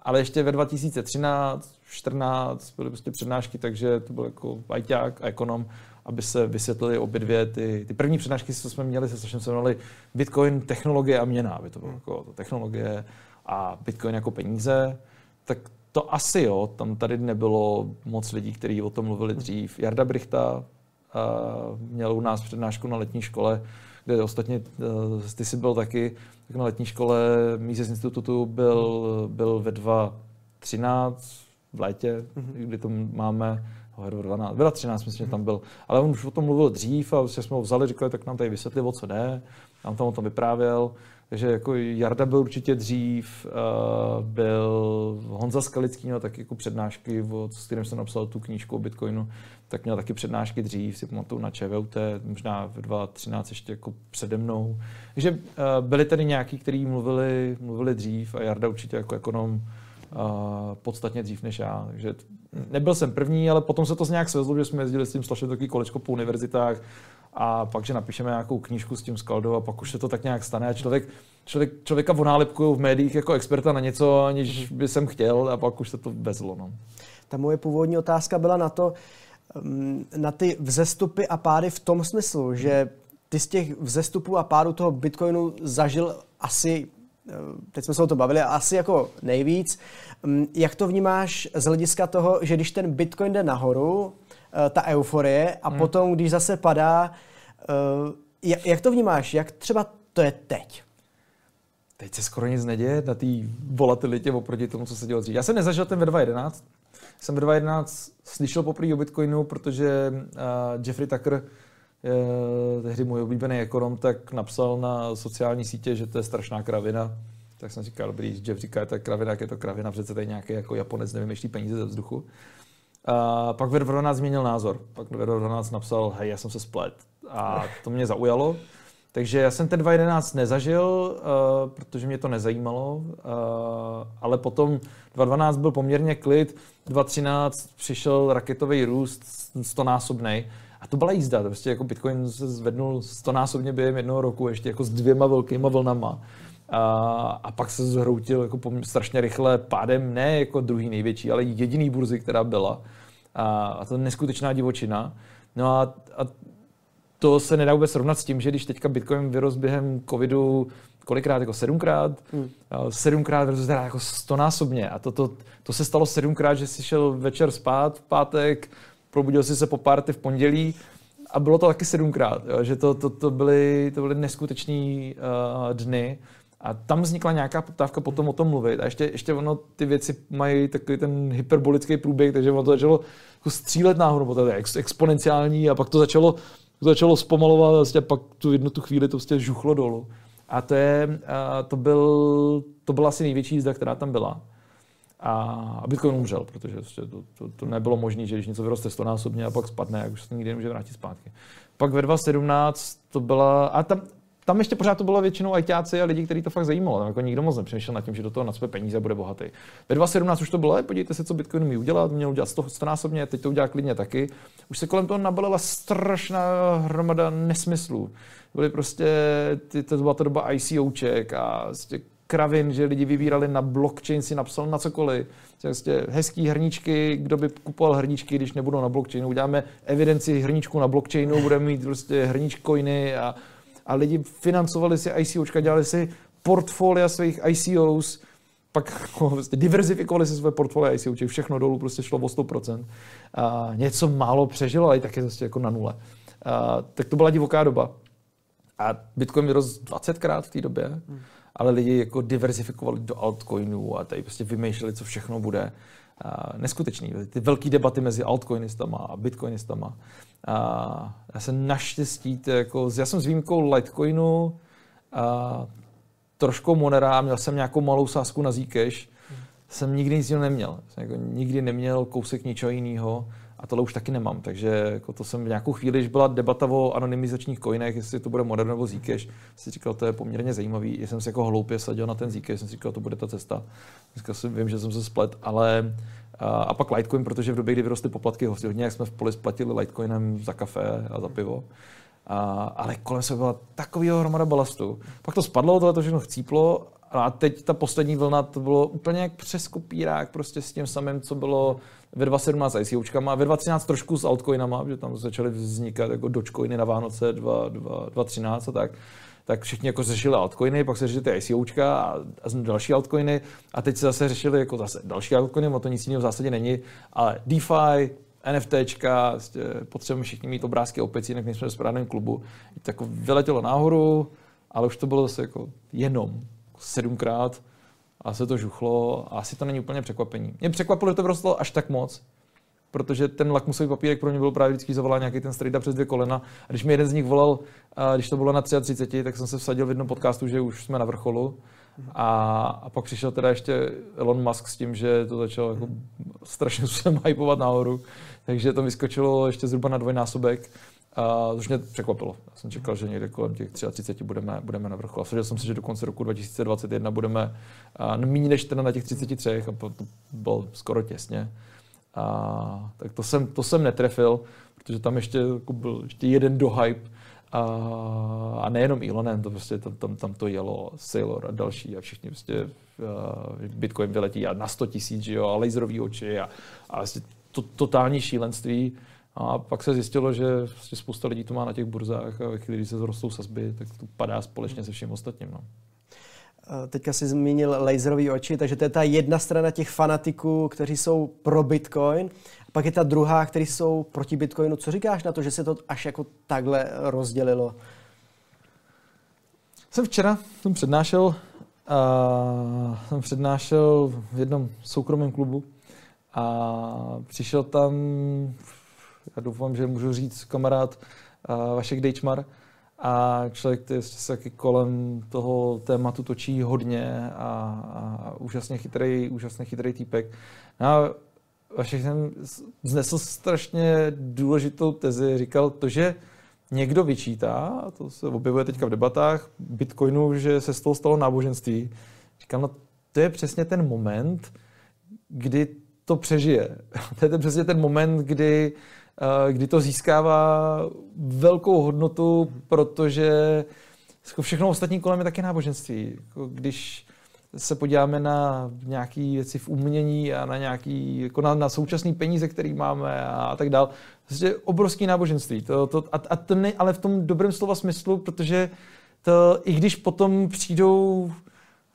Ale ještě ve 2013, 14 byly prostě přednášky, takže to byl jako ITák a ekonom, aby se vysvětlili obě dvě ty, ty první přednášky, co jsme měli, se strašně se jmenovali Bitcoin, technologie a měna, aby to bylo jako to technologie a Bitcoin jako peníze. Tak to asi jo, tam tady nebylo moc lidí, kteří o tom mluvili dřív. Jarda Brichta uh, měl u nás přednášku na letní škole, kde ostatně uh, ty jsi byl taky, tak na letní škole Mises institutu byl, byl ve 2013 v létě, mm-hmm. kdy to máme, 12, 2013 myslím, že tam byl, ale on už o tom mluvil dřív a vlastně jsme ho vzali, říkali, tak nám tady vysvětli, o co jde, nám tam o tom vyprávěl. Takže jako Jarda byl určitě dřív, uh, byl Honza Skalický měl taky jako přednášky, od, s kterým jsem napsal tu knížku o Bitcoinu, tak měl taky přednášky dřív, si pamatuju na ČVUT, možná v 2013 ještě jako přede mnou. Takže uh, byli tady nějaký, kteří mluvili, mluvili dřív a Jarda určitě jako ekonom uh, podstatně dřív než já. Takže nebyl jsem první, ale potom se to nějak svezlo, že jsme jezdili s tím Slašem takový kolečko po univerzitách a pak, že napíšeme nějakou knížku s tím skaldou a pak už se to tak nějak stane a člověk, člověk, člověka vonálepkují v médiích jako experta na něco, aniž by jsem chtěl a pak už se to vezlo. No. Ta moje původní otázka byla na to, mm, na ty vzestupy a pády v tom smyslu, že ty z těch vzestupů a pádů toho Bitcoinu zažil asi, eh, teď jsme se o to bavili, asi jako nejvíc. Mm, jak to vnímáš z hlediska toho, že když ten Bitcoin jde nahoru, ta euforie a hmm. potom, když zase padá, uh, jak to vnímáš? Jak třeba to je teď? Teď se skoro nic neděje na té volatilitě oproti tomu, co se dělo dřív. Já jsem nezažil ten ve 2.11. Jsem ve 2.11 slyšel poprvé o Bitcoinu, protože uh, Jeffrey Tucker, tehdy můj oblíbený ekonom, tak napsal na sociální sítě, že to je strašná kravina. Tak jsem říkal, dobrý, Jeff říká, že to je kravina, jak je to kravina, přece tady nějaký jako Japonec nevymýšlí peníze ze vzduchu. Uh, pak Ver 12 změnil názor. Pak Ver 12 napsal, hej, já jsem se splet. A to mě zaujalo. Takže já jsem ten 2.11 nezažil, uh, protože mě to nezajímalo, uh, ale potom 2.12 byl poměrně klid, 2.13 přišel raketový růst, stonásobný. A to byla jízda, to prostě jako Bitcoin se zvednul stonásobně během jednoho roku, ještě jako s dvěma velkýma vlnama. A, a pak se zhroutil jako strašně rychle pádem, ne jako druhý největší, ale jediný burzy, která byla. A, a to je neskutečná divočina. No a, a to se nedá vůbec srovnat s tím, že když teďka Bitcoin vyrost během covidu kolikrát, jako sedmkrát, hmm. sedmkrát vyrost teda jako stonásobně. A to, to, to se stalo sedmkrát, že si šel večer spát v pátek, probudil si se po párty v pondělí a bylo to taky sedmkrát, jo, že to, to, to, byly, to byly neskutečný uh, dny. A tam vznikla nějaká poptávka potom o tom mluvit. A ještě, ještě ono, ty věci mají takový ten hyperbolický průběh, takže ono to začalo jako střílet nahoru, to je ex, exponenciální a pak to začalo, to začalo zpomalovat a vlastně pak tu jednu tu chvíli to vlastně žuchlo dolů. A to, je, a to, byl, to byla asi největší jízda, která tam byla. A Bitcoin umřel, protože vlastně to, to, to nebylo možné, že když něco vyroste stonásobně a pak spadne, jak už se nikdy nemůže vrátit zpátky. Pak ve 2017 to byla, a tam, tam ještě pořád to bylo většinou ajťáci a lidi, kteří to fakt zajímalo. Tam jako nikdo moc nepřemýšlel nad tím, že do toho nadspe peníze bude bohatý. Ve 2017 už to bylo, podívejte se, co Bitcoin umí udělat, měl udělat 100, 100 násobně, teď to udělá klidně taky. Už se kolem toho nabalila strašná hromada nesmyslů. Byly prostě, ty, to byla to doba ICOček a prostě kravin, že lidi vybírali na blockchain, si napsal na cokoliv. Prostě hezký hrníčky, kdo by kupoval hrníčky, když nebudou na blockchainu. Uděláme evidenci hrníčku na blockchainu, budeme mít prostě hrníčkoiny a a lidi financovali si ICOčka, dělali si portfolia svých ICOs, pak vlastně diverzifikovali si své portfolia ICOček, všechno dolů prostě šlo o 100%. A něco málo přežilo, ale i tak je prostě jako na nule. A, tak to byla divoká doba. A Bitcoin vyrost 20krát v té době, hmm. ale lidi jako diverzifikovali do altcoinů a tady prostě vymýšleli, co všechno bude. Uh, neskutečný. Ty velké debaty mezi altcoinistama a bitcoinistama. Uh, já jsem naštěstí, jako, já jsem s výjimkou Litecoinu, uh, trošku Monera, měl jsem nějakou malou sázku na Zcash, jsem nikdy nic neměl. Jsem jako nikdy neměl kousek ničeho jiného a tohle už taky nemám. Takže jako to jsem v nějakou chvíli, když byla debata o anonymizačních coinech, jestli to bude Modern nebo Zcash, si říkal, to je poměrně zajímavý. Já jsem si jako hloupě sadil na ten Zcash, jsem si říkal, to bude ta cesta. Dneska si vím, že jsem se splet, ale a pak Litecoin, protože v době, kdy vyrostly poplatky, hodně jak jsme v poli splatili Litecoinem za kafe a za pivo. A, ale kolem se byla takový hromada balastu. Pak to spadlo, tohle to všechno chcíplo a teď ta poslední vlna, to bylo úplně jak přes kopírák prostě s tím samým, co bylo ve 2017 ICOčkama a ve 2013 trošku s altcoinama, že tam začaly vznikat jako dogecoiny na Vánoce 2013 a tak tak všichni jako řešili altcoiny, pak se řešili ty ICOčka a, a další altcoiny a teď se zase řešili jako zase další altcoiny, o to nic jiného v zásadě není, ale DeFi, NFTčka, vlastně potřebujeme všichni mít obrázky opic, jinak nejsme v správném klubu. Tak vyletělo nahoru, ale už to bylo zase jako jenom sedmkrát a se to žuchlo a asi to není úplně překvapení. Mě překvapilo, že to vrostlo až tak moc, protože ten lakmusový papírek pro ně byl právě vždycky zavolal nějaký ten strejda přes dvě kolena. A když mi jeden z nich volal, když to bylo na 33, tak jsem se vsadil v jednom podcastu, že už jsme na vrcholu. A, a pak přišel teda ještě Elon Musk s tím, že to začalo jako strašně způsobem hypovat nahoru, takže to vyskočilo ještě zhruba na dvojnásobek. A to už mě překvapilo. Já jsem čekal, že někde kolem těch 33 budeme, budeme na vrcholu. A vsadil jsem si, že do konce roku 2021 budeme méně než teda na těch 33 a to bylo skoro těsně. A, tak to jsem, to jsem netrefil, protože tam ještě jako byl ještě jeden dohype a, a nejenom Elonem, to prostě tam, tam, tam to jelo, Sailor a další a všichni prostě uh, Bitcoin vyletí a na 100 tisíc, a laserový oči a, a vlastně to, totální šílenství. A pak se zjistilo, že vlastně spousta lidí to má na těch burzách a ve chvíli, se zrostou sazby, tak to padá společně se vším ostatním. No. Eh, teďka si zmínil laserový oči, takže to je ta jedna strana těch fanatiků, kteří jsou pro Bitcoin. A pak je ta druhá, kteří jsou proti Bitcoinu. Co říkáš na to, že se to až jako takhle rozdělilo? Jsem včera jsem přednášel, uh, jsem přednášel v jednom soukromém klubu a přišel tam, já doufám, že můžu říct kamarád uh, Vašek Dejčmar, a člověk který se taky kolem toho tématu točí hodně a, a úžasně chytrý, úžasně chytrý týpek. No a Vašek jsem znesl strašně důležitou tezi, říkal to, že někdo vyčítá, a to se objevuje teďka v debatách, Bitcoinu, že se z toho stalo náboženství. Říkal, no to je přesně ten moment, kdy to přežije. To je ten, přesně ten moment, kdy kdy to získává velkou hodnotu, protože jako všechno ostatní kolem je taky náboženství. Jako když se podíváme na nějaké věci v umění a na nějaký, jako na, na současné peníze, které máme a, tak dále. Prostě obrovský náboženství. To, to, a, a to ne, ale v tom dobrém slova smyslu, protože to, i když potom přijdou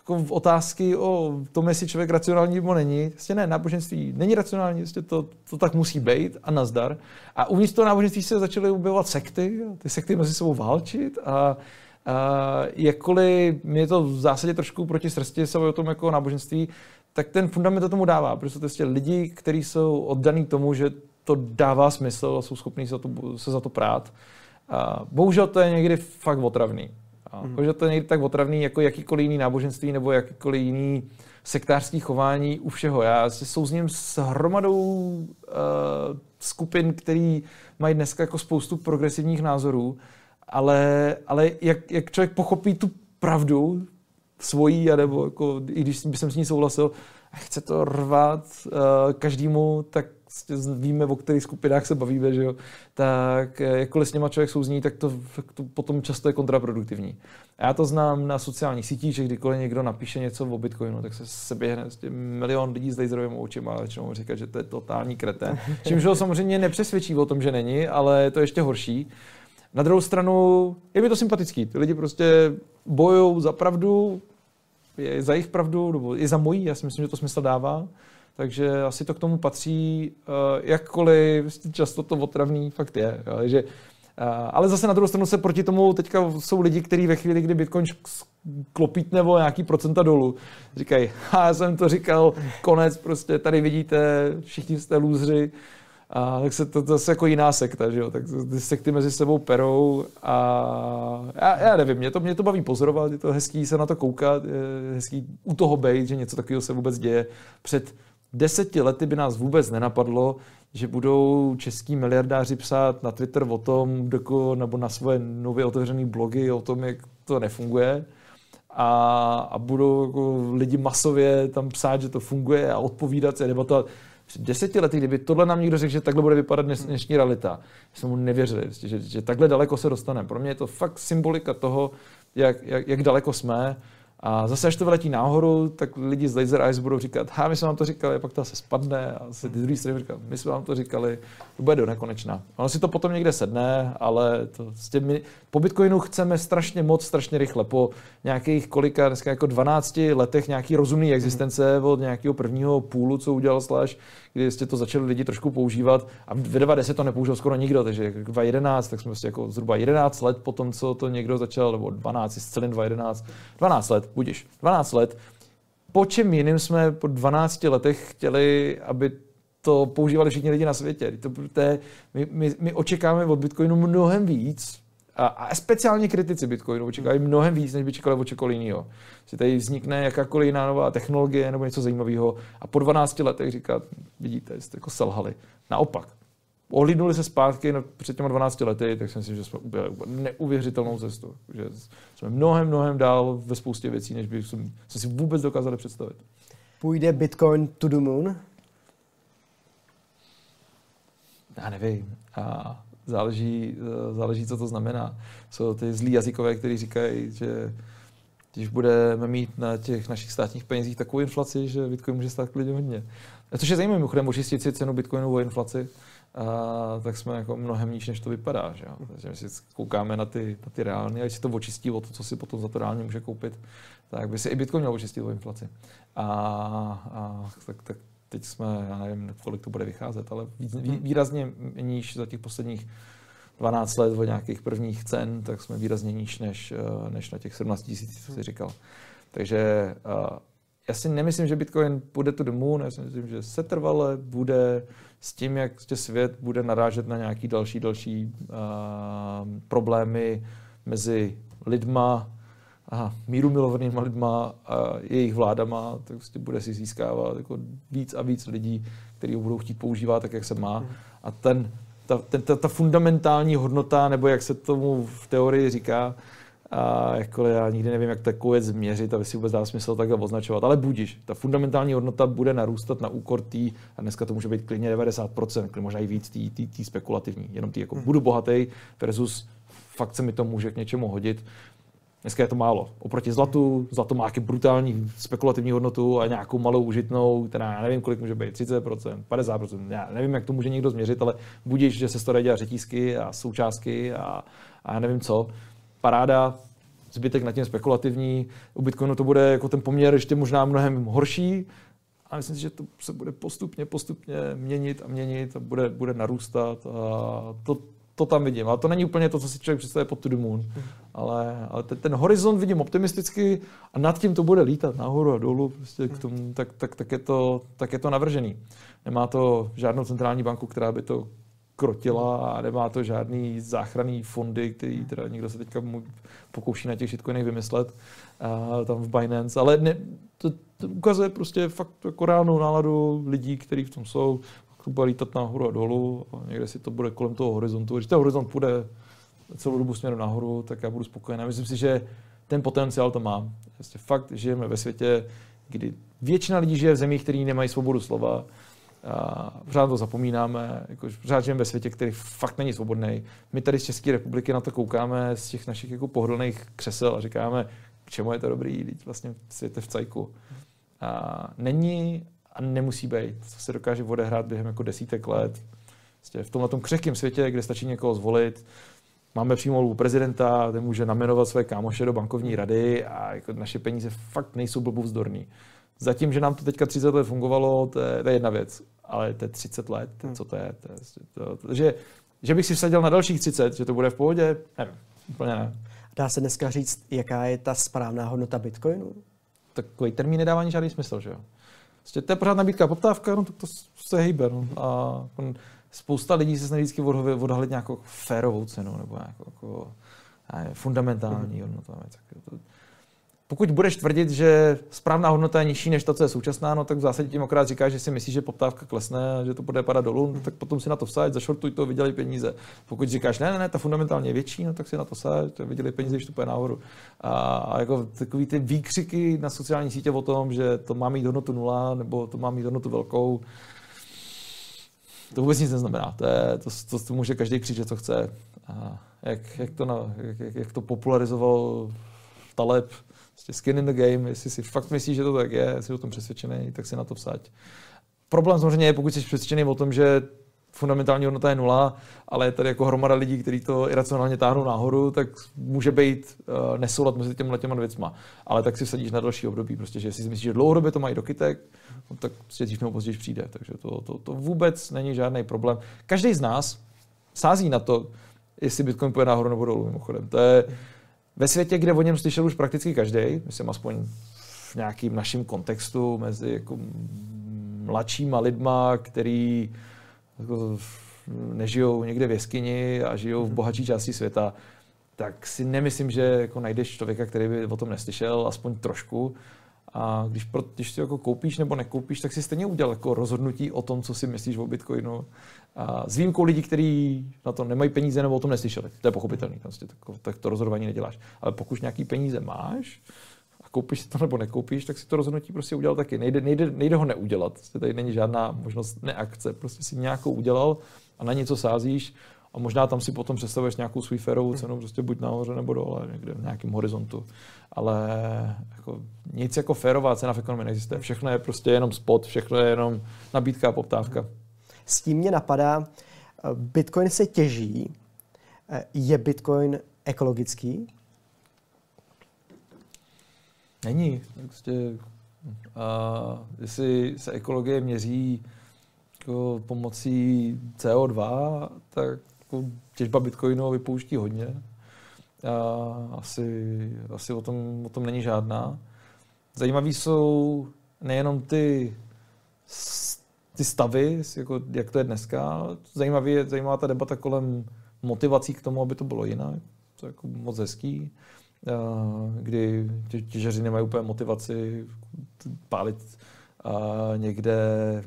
jako v otázky o tom, jestli člověk racionální nebo není. Vlastně ne, náboženství není racionální, vlastně to, to tak musí být a nazdar. A uvnitř toho náboženství se začaly objevovat sekty, ty sekty mezi sebou válčit a a jakkoliv mě to v zásadě trošku proti srsti se o tom jako náboženství, tak ten fundament to tomu dává, protože to prostě lidi, kteří jsou oddaní tomu, že to dává smysl a jsou schopní se, to, se za to prát. A bohužel to je někdy fakt otravný. Hmm. Že to je tak otravný jako jakýkoliv jiný náboženství nebo jakýkoliv jiný sektářský chování u všeho. Já se souzním s hromadou uh, skupin, který mají dneska jako spoustu progresivních názorů, ale, ale jak, jak člověk pochopí tu pravdu svojí, nebo jako, i když bych s ní souhlasil, a chce to rvat uh, každému, tak víme, o kterých skupinách se bavíme, že jo, tak eh, jakkoliv s něma člověk souzní, tak to, to potom často je kontraproduktivní. A já to znám na sociálních sítích, že kdykoliv někdo napíše něco o Bitcoinu, tak se, se běhne milion lidí s laserovými očima a začnou říkat, že to je totální kreten. Čímž ho samozřejmě nepřesvědčí o tom, že není, ale je to ještě horší. Na druhou stranu je mi to sympatický. Ty lidi prostě bojují za pravdu, je za jejich pravdu, nebo i za mojí, já si myslím, že to smysl dává. Takže asi to k tomu patří, uh, jakkoliv často to otravný fakt je. Jo, že, uh, ale zase na druhou stranu se proti tomu teďka jsou lidi, kteří ve chvíli, kdy Bitcoin klopít nebo nějaký procenta dolů, říkají, já jsem to říkal, konec, prostě tady vidíte, všichni jste lůzři. A tak se to, to zase jako jiná sekta, že jo? tak ty sekty mezi sebou perou a já, já nevím, mě to, mě to baví pozorovat, je to hezký se na to koukat, je hezký u toho být, že něco takového se vůbec děje. Před deseti lety by nás vůbec nenapadlo, že budou český miliardáři psát na Twitter o tom, nebo na svoje nově otevřené blogy o tom, jak to nefunguje a, a budou jako lidi masově tam psát, že to funguje a odpovídat se, debatovat. Před deseti lety, kdyby tohle nám někdo řekl, že takhle bude vypadat dnes, dnešní realita, jsme mu nevěřili, že, že takhle daleko se dostaneme. Pro mě je to fakt symbolika toho, jak, jak, jak daleko jsme a zase, až to vyletí nahoru, tak lidi z Laser Eyes budou říkat, ha, my jsme vám to říkali, a pak to se spadne a se ty druhý strany říkat, my jsme vám to říkali, to bude do nekonečna. Ono si to potom někde sedne, ale to, s těmi, po Bitcoinu chceme strašně moc, strašně rychle. Po nějakých kolika, dneska jako 12 letech nějaký rozumný existence od nějakého prvního půlu, co udělal Slash, kdy jste to začali lidi trošku používat a v 90 to nepoužil skoro nikdo, takže 2011, tak jsme prostě jako zhruba 11 let po tom, co to někdo začal, nebo 12, s celým 2011, 12 let, budíš, 12 let. Po čem jiným jsme po 12 letech chtěli, aby to používali všichni lidi na světě. To, to je, my, my, my očekáváme od Bitcoinu mnohem víc, a, speciálně kritici Bitcoinu očekávají mnohem víc, než by čekali od čekoli jiného. Že tady vznikne jakákoliv jiná nová technologie nebo něco zajímavého a po 12 letech říkat, vidíte, jste jako selhali. Naopak, ohlídnuli se zpátky no, před těmi 12 lety, tak si myslím, že jsme ubyli neuvěřitelnou cestu. Že jsme mnohem, mnohem dál ve spoustě věcí, než bychom jsme si vůbec dokázali představit. Půjde Bitcoin to the moon? Já nevím. A záleží, záleží, co to znamená. Jsou ty zlí jazykové, kteří říkají, že když budeme mít na těch našich státních penězích takovou inflaci, že Bitcoin může stát klidně hodně. Což je zajímavé, mimochodem, očistit si cenu Bitcoinu o inflaci, a, tak jsme jako mnohem níž, než to vypadá. Že jo? Takže my si koukáme na ty, na ty reálné, a když si to očistí o to, co si potom za to reálně může koupit, tak by si i Bitcoin měl očistit o inflaci. A, a tak, tak teď jsme, já nevím, kolik to bude vycházet, ale mhm. výrazně níž za těch posledních 12 let od nějakých prvních cen, tak jsme výrazně níž než, eh, než na těch 17 tisíc, co jsi říkal. Takže uh, já si nemyslím, že Bitcoin půjde to domů, já si myslím, že se trvale bude s tím, jak svět bude narážet na nějaký další, další uh, problémy mezi lidma, a míru milovanýma lidma a jejich vládama, tak prostě bude si získávat jako víc a víc lidí, kteří ho budou chtít používat tak, jak se má. A ten, ta, ten, ta, ta fundamentální hodnota, nebo jak se tomu v teorii říká, a jakkoliv já nikdy nevím, jak takové změřit, aby si vůbec dá smysl takhle označovat. Ale budíš, ta fundamentální hodnota bude narůstat na úkor tý, a dneska to může být klidně 90%, klidně možná i víc tý, spekulativní, jenom tý jako hmm. budu bohatý versus fakt se mi to může k něčemu hodit. Dneska je to málo. Oproti zlatu, zlato má brutální spekulativní hodnotu a nějakou malou užitnou, která já nevím, kolik může být, 30%, 50%, já nevím, jak to může někdo změřit, ale budíš, že se to dělat řetízky a součástky a, a já nevím co. Paráda, zbytek na tím spekulativní. U Bitcoinu to bude jako ten poměr ještě možná mnohem horší, a myslím si, že to se bude postupně, postupně měnit a měnit a bude, bude narůstat. A to, to tam vidím. Ale to není úplně to, co si člověk představuje pod to the moon. Ale, ale ten, ten horizont vidím optimisticky a nad tím to bude lítat nahoru a dolů. Prostě k tomu, tak, tak, tak, je to, tak je to navržený. Nemá to žádnou centrální banku, která by to krotila a nemá to žádný záchranný fondy, který teda někdo se teďka pokouší na těch shitcoinech vymyslet a, tam v Binance, ale ne, to, to ukazuje prostě fakt jako reálnou náladu lidí, kteří v tom jsou bude lítat nahoru a dolů a někde si to bude kolem toho horizontu. Když ten horizont půjde celou dobu směrem nahoru, tak já budu spokojený. Myslím si, že ten potenciál to má. Prostě fakt žijeme ve světě, kdy většina lidí žije v zemích, které nemají svobodu slova. A pořád to zapomínáme, jako, pořád žijeme ve světě, který fakt není svobodný. My tady z České republiky na to koukáme z těch našich jako pohodlných křesel a říkáme, k čemu je to dobrý, vlastně světe v cajku. A není a nemusí být. Co se dokáže odehrát během jako desítek let. Vlastně v tomhle tom křehkém světě, kde stačí někoho zvolit, máme přímo volbu prezidenta, ten může namenovat své kámoše do bankovní rady a jako naše peníze fakt nejsou blbou vzdorný. Zatím, že nám to teďka 30 let fungovalo, to je, to je jedna věc, ale to je 30 let, hmm. co to je? To je to, to, že, že bych si vsadil na dalších 30, že to bude v pohodě, nevím, úplně ne. Dá se dneska říct, jaká je ta správná hodnota Bitcoinu? Takový termín nedává žádný smysl, že jo? Prostě to je pořád nabídka a poptávka, no tak to se hejbe. No. A spousta lidí se snaží vždycky odhalit nějakou férovou cenu nebo nějakou jako, fundamentální mm. hodnotu. Pokud budeš tvrdit, že správná hodnota je nižší než ta, co je současná, no tak v zásadě tím akorát říkáš, že si myslíš, že poptávka klesne a že to bude padat dolů, no, tak potom si na to vsaď, zašortuj to, vydělej peníze. Pokud říkáš, ne, ne, ne, ta fundamentálně je větší, no tak si na to vsaď, vydělej peníze, když to půjde nahoru. A, a jako takový ty výkřiky na sociální sítě o tom, že to má mít hodnotu nula, nebo to má mít hodnotu velkou, to vůbec nic neznamená. To, je, to, to, to může každý křičet, co chce. A jak, jak, to, na, jak, jak to popularizoval Taleb, prostě skin in the game, jestli si fakt myslíš, že to tak je, jsi o tom přesvědčený, tak si na to vsaď. Problém samozřejmě je, pokud jsi přesvědčený o tom, že fundamentální hodnota je nula, ale je tady jako hromada lidí, kteří to iracionálně táhnou nahoru, tak může být uh, nesoulad mezi těmi těma věcma. Ale tak si vsadíš na další období, prostě, že si myslíš, že dlouhodobě to mají do kytek, no, tak prostě dřív nebo později přijde. Takže to, to, to, vůbec není žádný problém. Každý z nás sází na to, jestli Bitcoin půjde nahoru nebo dolů, mimochodem. To je ve světě, kde o něm slyšel už prakticky každý, myslím aspoň v nějakým naším kontextu mezi jako mladšíma lidma, který jako nežijou někde v jeskyni a žijou v mhm. bohatší části světa, tak si nemyslím, že jako najdeš člověka, který by o tom neslyšel, aspoň trošku. A když, pro, když si jako koupíš nebo nekoupíš, tak si stejně udělal jako rozhodnutí o tom, co si myslíš o Bitcoinu. A s výjimkou lidí, kteří na to nemají peníze nebo o tom neslyšeli. To je pochopitelné, prostě, tak, tak to rozhodování neděláš. Ale pokud nějaký peníze máš, a koupíš si to nebo nekoupíš, tak si to rozhodnutí prostě udělal taky. Nejde, nejde, nejde ho neudělat. Prostě tady není žádná možnost neakce. Prostě si nějakou udělal a na něco sázíš a možná tam si potom představuješ nějakou svůj férovou cenu, prostě buď nahoře nebo dole, někde v nějakém horizontu. Ale jako, nic jako férová cena v ekonomii neexistuje. Všechno je prostě jenom spot, všechno je jenom nabídka a poptávka. S tím mě napadá, Bitcoin se těží. Je Bitcoin ekologický? Není. Prostě, a jestli se ekologie měří jako pomocí CO2, tak jako těžba bitcoinu vypouští hodně. A asi, asi o, tom, o tom není žádná. Zajímavý jsou nejenom ty, ty stavy, jako, jak to je dneska. Zajímavý je, zajímavá ta debata kolem motivací k tomu, aby to bylo jinak. To je jako moc hezký. Kdy těžaři nemají úplně motivaci pálit a někde,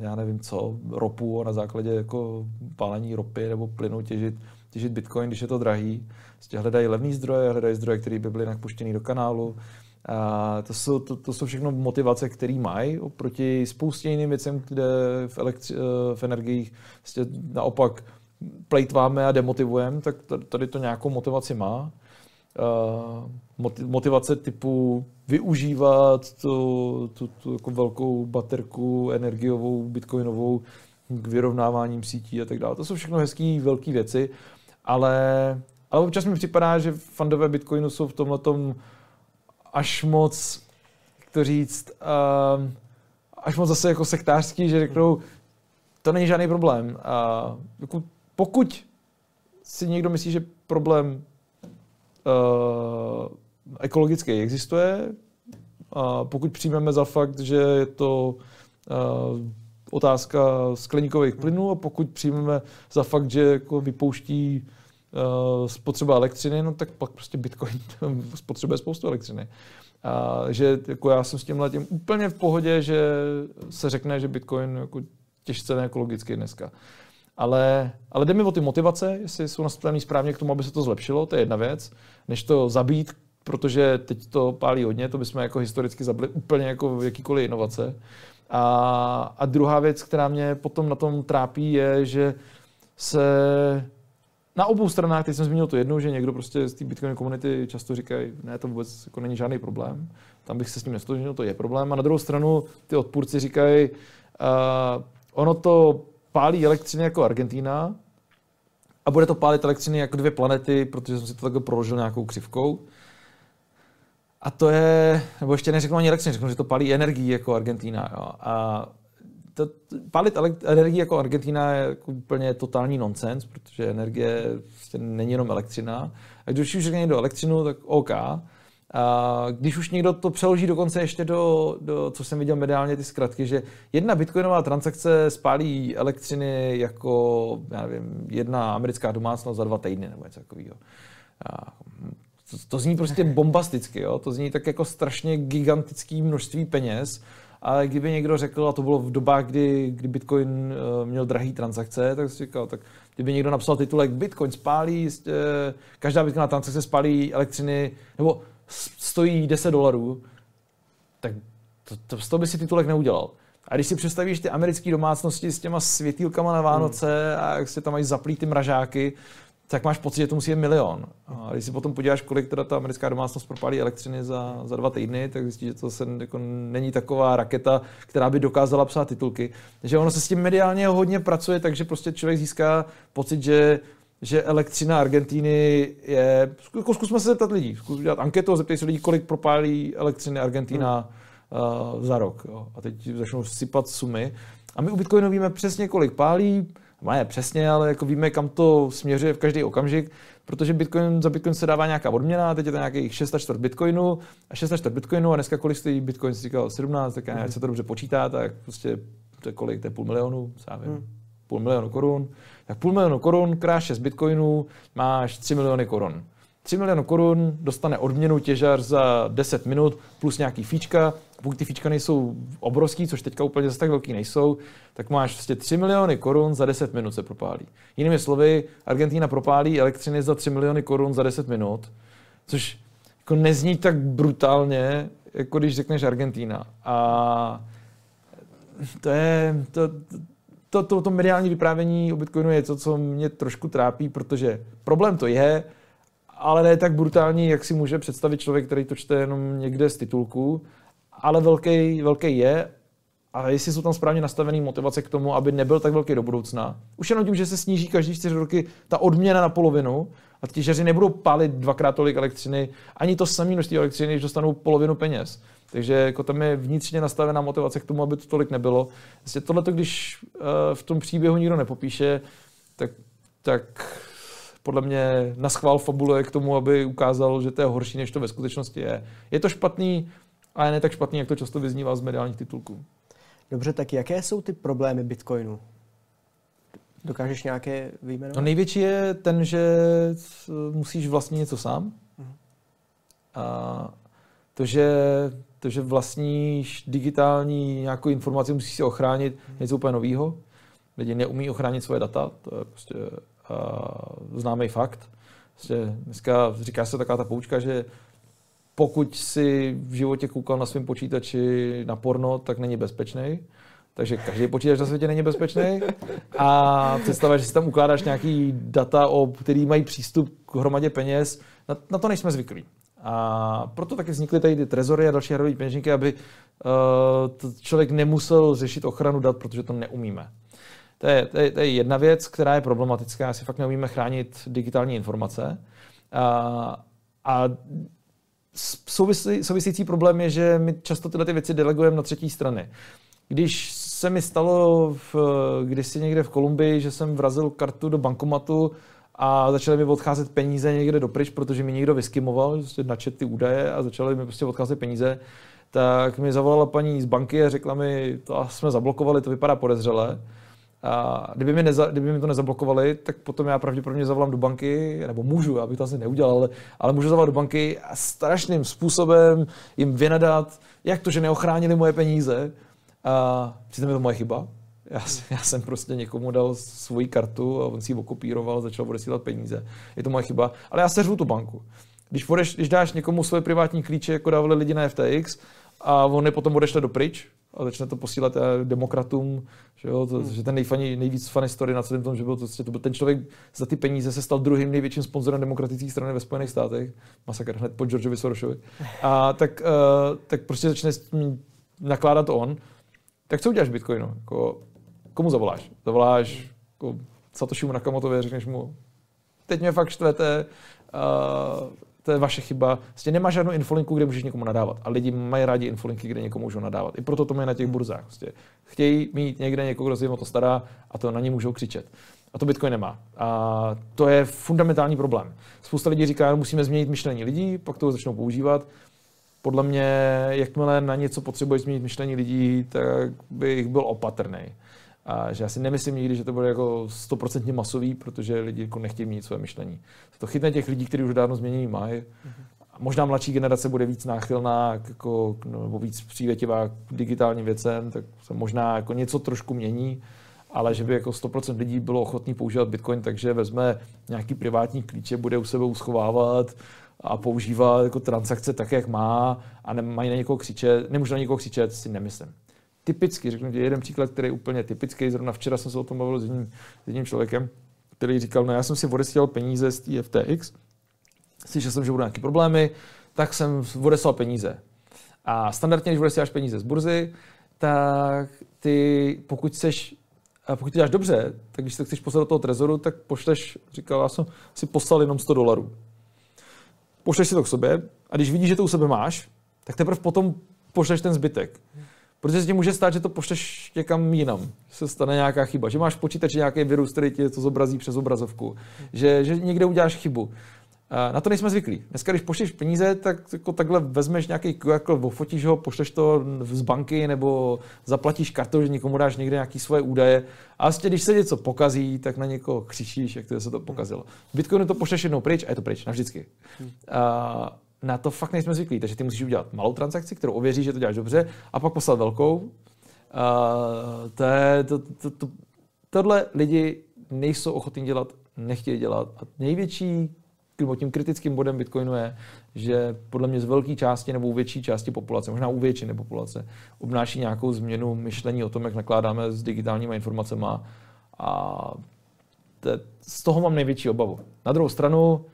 já nevím co, ropu a na základě jako pálení ropy nebo plynu těžit, těžit bitcoin, když je to drahý. Prostě hledají levný zdroje, hledají zdroje, které by byly jinak puštěny do kanálu. A to, jsou, to, to jsou všechno motivace, které mají oproti spoustě jiným věcem, kde v, elektri- v energiích prostě naopak plejtváme a demotivujeme, tak tady to nějakou motivaci má. motivace typu využívat tu, tu, tu jako velkou baterku energiovou, bitcoinovou k vyrovnáváním sítí a tak dále. To jsou všechno hezké, velké věci, ale, ale občas mi připadá, že fandové bitcoinu jsou v tomhle až moc, jak to říct, uh, až moc zase jako sektářský, že řeknou, to není žádný problém. A jako pokud si někdo myslí, že problém uh, ekologický existuje, a pokud přijmeme za fakt, že je to otázka skleníkových plynů a pokud přijmeme za fakt, že jako vypouští spotřeba elektřiny, no tak pak prostě Bitcoin spotřebuje spoustu elektřiny. A že jako já jsem s tím letím úplně v pohodě, že se řekne, že Bitcoin jako těžce neekologický dneska. Ale, ale jde mi o ty motivace, jestli jsou nastavený správně k tomu, aby se to zlepšilo, to je jedna věc, než to zabít, protože teď to pálí hodně, to bychom jako historicky zabili úplně jako jakýkoliv inovace. A, a druhá věc, která mě potom na tom trápí, je, že se na obou stranách, teď jsem zmínil to jednou, že někdo prostě z té Bitcoin komunity často říkají, ne, to vůbec jako není žádný problém, tam bych se s tím nestotožnil, to je problém. A na druhou stranu ty odpůrci říkají, uh, ono to pálí elektřiny jako Argentína a bude to pálit elektřiny jako dvě planety, protože jsem si to takhle proložil nějakou křivkou. A to je, nebo ještě neřeknu ani elektřiny, řeknu, že to pálí energii jako Argentína. Jo. A to, pálit energii jako Argentina je jako úplně totální nonsens, protože energie prostě není jenom elektřina. A když už řekne někdo elektřinu, tak OK. A když už někdo to přeloží dokonce ještě do, do, co jsem viděl mediálně, ty zkratky, že jedna bitcoinová transakce spálí elektřiny jako, já nevím, jedna americká domácnost za dva týdny nebo něco takového. To, to zní prostě bombasticky, jo? to zní tak jako strašně gigantický množství peněz, ale kdyby někdo řekl, a to bylo v dobách, kdy, kdy Bitcoin uh, měl drahý transakce, tak si říkal, tak kdyby někdo napsal titulek Bitcoin spálí, uh, každá bitcoinová transakce spálí elektřiny, nebo stojí 10 dolarů, tak to, to, z toho by si titulek neudělal. A když si představíš ty americké domácnosti s těma světýlkama na Vánoce hmm. a jak se tam mají zaplý ty mražáky, tak máš pocit, že to musí být milion. A když si potom podíváš, kolik teda ta americká domácnost propálí elektřiny za, za dva týdny, tak zjistíš, že to se jako není taková raketa, která by dokázala psát titulky. Takže ono se s tím mediálně hodně pracuje, takže prostě člověk získá pocit, že že elektřina Argentíny je... Jako zkusme se zeptat lidí, zkus dělat anketu a zeptej se lidí, kolik propálí elektřiny Argentína hmm. uh, za rok. Jo. A teď začnou sypat sumy. A my u Bitcoinu víme přesně, kolik pálí, ne přesně, ale jako víme, kam to směřuje v každý okamžik, protože Bitcoin, za Bitcoin se dává nějaká odměna, teď je to nějakých 6 čtvrt Bitcoinu a 6 čtvrt Bitcoinu a dneska kolik stojí Bitcoin, si říkal 17, tak já nevím, se to dobře počítá, tak prostě to je kolik, to je půl milionu, já vím, hmm. půl milionu korun, tak půl milionu korun krát 6 Bitcoinů, máš 3 miliony korun. 3 miliony korun dostane odměnu těžař za 10 minut plus nějaký fíčka. Pokud ty fíčka nejsou obrovský, což teďka úplně zase tak velký nejsou, tak máš vlastně 3 miliony korun za 10 minut se propálí. Jinými slovy, Argentina propálí elektřiny za 3 miliony korun za 10 minut, což jako nezní tak brutálně, jako když řekneš Argentina. A to je, to, to, to, to mediální vyprávění o Bitcoinu je to, co mě trošku trápí, protože problém to je, ale ne tak brutální, jak si může představit člověk, který to čte jenom někde z titulku, ale velký, velký je a jestli jsou tam správně nastavené motivace k tomu, aby nebyl tak velký do budoucna. Už jenom tím, že se sníží každý čtyři roky ta odměna na polovinu a těžaři nebudou pálit dvakrát tolik elektřiny, ani to samé množství elektřiny, když dostanou polovinu peněz. Takže jako tam je vnitřně nastavená motivace k tomu, aby to tolik nebylo. Vlastně tohle, když uh, v tom příběhu nikdo nepopíše, tak, tak podle mě na schvál fabuluje k tomu, aby ukázal, že to je horší, než to ve skutečnosti je. Je to špatný, ale ne tak špatný, jak to často vyznívá z mediálních titulků. Dobře, tak jaké jsou ty problémy Bitcoinu? Dokážeš nějaké vyjmenovat? No největší je ten, že musíš vlastnit něco sám. Uh-huh. A to, že, to, že vlastníš digitální nějakou informaci, musíš si ochránit uh-huh. něco úplně nového. Lidi neumí ochránit svoje data, to je prostě uh, známý fakt. Prostě dneska říká se taková ta poučka, že pokud si v životě koukal na svém počítači na porno, tak není bezpečný. Takže každý počítač na světě není bezpečný. A představa, že si tam ukládáš nějaký data, o který mají přístup k hromadě peněz, na, na to nejsme zvyklí. A proto taky vznikly tady ty trezory a další hradové peněženky, aby uh, člověk nemusel řešit ochranu dat, protože to neumíme. To je, to, je, to je jedna věc, která je problematická, asi fakt neumíme chránit digitální informace. A, a souvisí, souvisící problém je, že my často tyhle ty věci delegujeme na třetí strany. Když se mi stalo v, kdysi někde v Kolumbii, že jsem vrazil kartu do bankomatu a začaly mi odcházet peníze někde dopryč, protože mi někdo vyskimoval, prostě načet ty údaje a začaly mi prostě odcházet peníze, tak mi zavolala paní z banky a řekla mi, to jsme zablokovali, to vypadá podezřele. A kdyby mi, neza, kdyby mi to nezablokovali, tak potom já pravděpodobně zavolám do banky, nebo můžu, abych to asi neudělal, ale, ale můžu zavolat do banky a strašným způsobem jim vynadat, jak to, že neochránili moje peníze. A přitom je to moje chyba. Já, já jsem prostě někomu dal svoji kartu a on si ji okopíroval, začal odesílat peníze. Je to moje chyba, ale já seřvu tu banku. Když, podeš, když dáš někomu svoje privátní klíče, jako dávali lidi na FTX, a on je potom odešle do pryč, a začne to posílat eh, demokratům, že, jo, to, hmm. že ten nejfaní, nejvíc funny story na celém tom, že byl to, to byl ten člověk za ty peníze se stal druhým největším sponzorem demokratické strany ve Spojených státech, masakr hned po Georgeovi Sorosovi. A tak, uh, tak prostě začne s tím nakládat on. Tak co uděláš Bitcoinu? Jako, komu zavoláš? Zavoláš jako, Satoshimu Nakamotovi a řekneš mu, teď mě fakt štvete, uh, to je vaše chyba. Vlastně nemá žádnou infolinku, kde můžeš někomu nadávat. A lidi mají rádi infolinky, kde někomu můžou nadávat. I proto to mají na těch burzách. Vlastně chtějí mít někde někoho, kdo se jim o to stará a to na ně můžou křičet. A to Bitcoin nemá. A to je fundamentální problém. Spousta lidí říká, že musíme změnit myšlení lidí, pak to začnou používat. Podle mě, jakmile na něco potřebuješ změnit myšlení lidí, tak bych byl opatrný. A že já si nemyslím nikdy, že to bude jako stoprocentně masový, protože lidi jako nechtějí mít své myšlení. To chytne těch lidí, kteří už dávno změnění mají. Mm-hmm. Možná mladší generace bude víc náchylná, jako, no, nebo víc přívětivá k digitálním věcem, tak se možná jako něco trošku mění, ale že by jako 100% lidí bylo ochotný používat Bitcoin, takže vezme nějaký privátní klíče, bude u sebe uschovávat a používá jako transakce tak, jak má a nemají na někoho křičet, nemůže na někoho křičet, si nemyslím. Typicky, řeknu ti jeden příklad, který je úplně typický, zrovna včera jsem se o tom bavil s jedním, s jedním člověkem, který říkal, no já jsem si odesílal peníze z FTX, slyšel jsem, že budou nějaké problémy, tak jsem odeslal peníze. A standardně, když odesíláš peníze z burzy, tak ty, pokud chceš a pokud to děláš dobře, tak když se chceš poslat do toho trezoru, tak pošleš, říkal, já jsem si poslal jenom 100 dolarů. Pošleš si to k sobě a když vidíš, že to u sebe máš, tak teprve potom pošleš ten zbytek. Protože se ti může stát, že to pošleš někam jinam, že se stane nějaká chyba, že máš v počítači nějaký virus, který ti to zobrazí přes obrazovku, že, že někde uděláš chybu. Na to nejsme zvyklí. Dneska, když pošleš peníze, tak jako takhle vezmeš nějaký QR kód, fotíš ho, pošleš to z banky nebo zaplatíš kartou, že někomu dáš někde nějaké svoje údaje. A vlastně, když se něco pokazí, tak na někoho křičíš, jak to se to pokazilo. V Bitcoinu to pošleš jednou pryč a je to pryč, navždycky. A na to fakt nejsme zvyklí, takže ty musíš udělat malou transakci, kterou ověří, že to děláš dobře, a pak poslat velkou. A to je, to, to, to, tohle lidi nejsou ochotní dělat, nechtějí dělat. A největší tím kritickým bodem Bitcoinu je, že podle mě z velké části nebo u větší části populace, možná u většiny populace, obnáší nějakou změnu myšlení o tom, jak nakládáme s digitálními informacemi a te, z toho mám největší obavu. Na druhou stranu,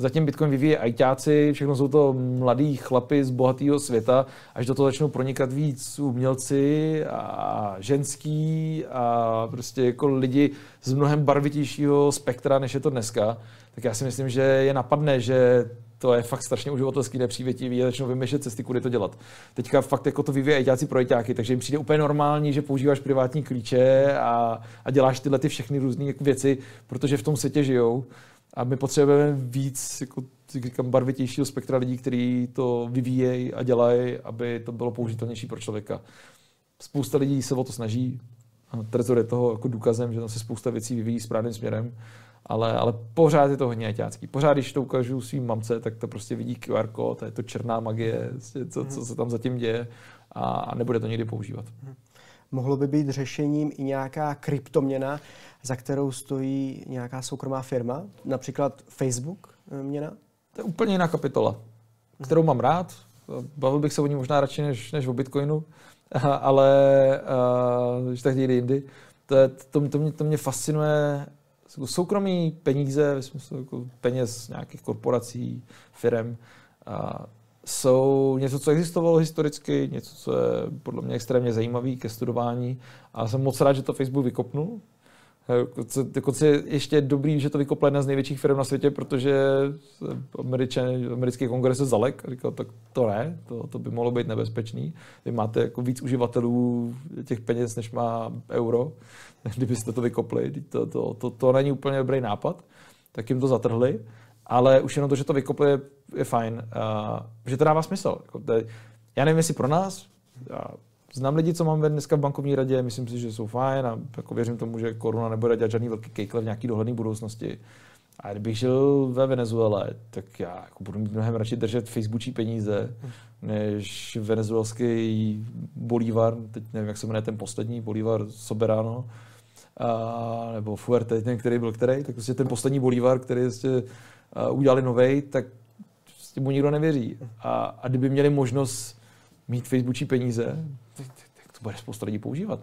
zatím Bitcoin vyvíje ajťáci, všechno jsou to mladí chlapy z bohatého světa, až do toho začnou pronikat víc umělci a ženský a prostě jako lidi z mnohem barvitějšího spektra, než je to dneska, tak já si myslím, že je napadne, že to je fakt strašně uživatelský nepřívětivý a začnou vymýšlet cesty, kudy to dělat. Teďka fakt jako to vyvíjí ajťáci pro ajťáky, takže jim přijde úplně normální, že používáš privátní klíče a, a děláš tyhle ty všechny různé věci, protože v tom světě žijou. A my potřebujeme víc jako, říkám, barvitějšího spektra lidí, kteří to vyvíjejí a dělají, aby to bylo použitelnější pro člověka. Spousta lidí se o to snaží. Trezor je toho jako důkazem, že tam se spousta věcí vyvíjí správným směrem ale, ale pořád je to hodně ajťácký. Pořád, když to ukážu svým mamce, tak to prostě vidí QR kód, je to černá magie, prostě co, co se tam zatím děje a nebude to nikdy používat. Mohlo by být řešením i nějaká kryptoměna, za kterou stojí nějaká soukromá firma, například Facebook eh, měna? To je úplně jiná kapitola, kterou mám rád. Bavil bych se o ní možná radši než, než o Bitcoinu, ale uh, tak někdy jindy. To, je, to, to, mě, to mě fascinuje soukromí peníze, ve smyslu jako peněz nějakých korporací, firm, a jsou něco, co existovalo historicky, něco, co je podle mě extrémně zajímavé ke studování. A jsem moc rád, že to Facebook vykopnul, Dokonce je ještě dobrý, že to vykopla jedna z největších firm na světě, protože američan, americký kongres se zalek a říkal, tak to ne, to, to by mohlo být nebezpečný. Vy máte jako víc uživatelů těch peněz, než má euro, kdybyste to vykopli. To, to, to, to není úplně dobrý nápad, tak jim to zatrhli. Ale už jenom to, že to vykopli, je, je fajn. Uh, že to dává smysl. Jako já nevím, jestli pro nás, Znám lidi, co máme dneska v bankovní radě, myslím si, že jsou fajn a jako věřím tomu, že koruna nebude dělat žádný velký kejkle v nějaký dohledné budoucnosti. A kdybych žil ve Venezuele, tak já jako budu mít mnohem radši držet facebookí peníze, než venezuelský bolívar, teď nevím, jak se jmenuje ten poslední, bolívar Soberano, a, nebo Fuerte, ten, který byl který, tak prostě ten poslední bolívar, který prostě udělali novej, tak prostě mu nikdo nevěří. A, a kdyby měli možnost mít facebookí peníze, tak, tak to bude spousta lidí používat.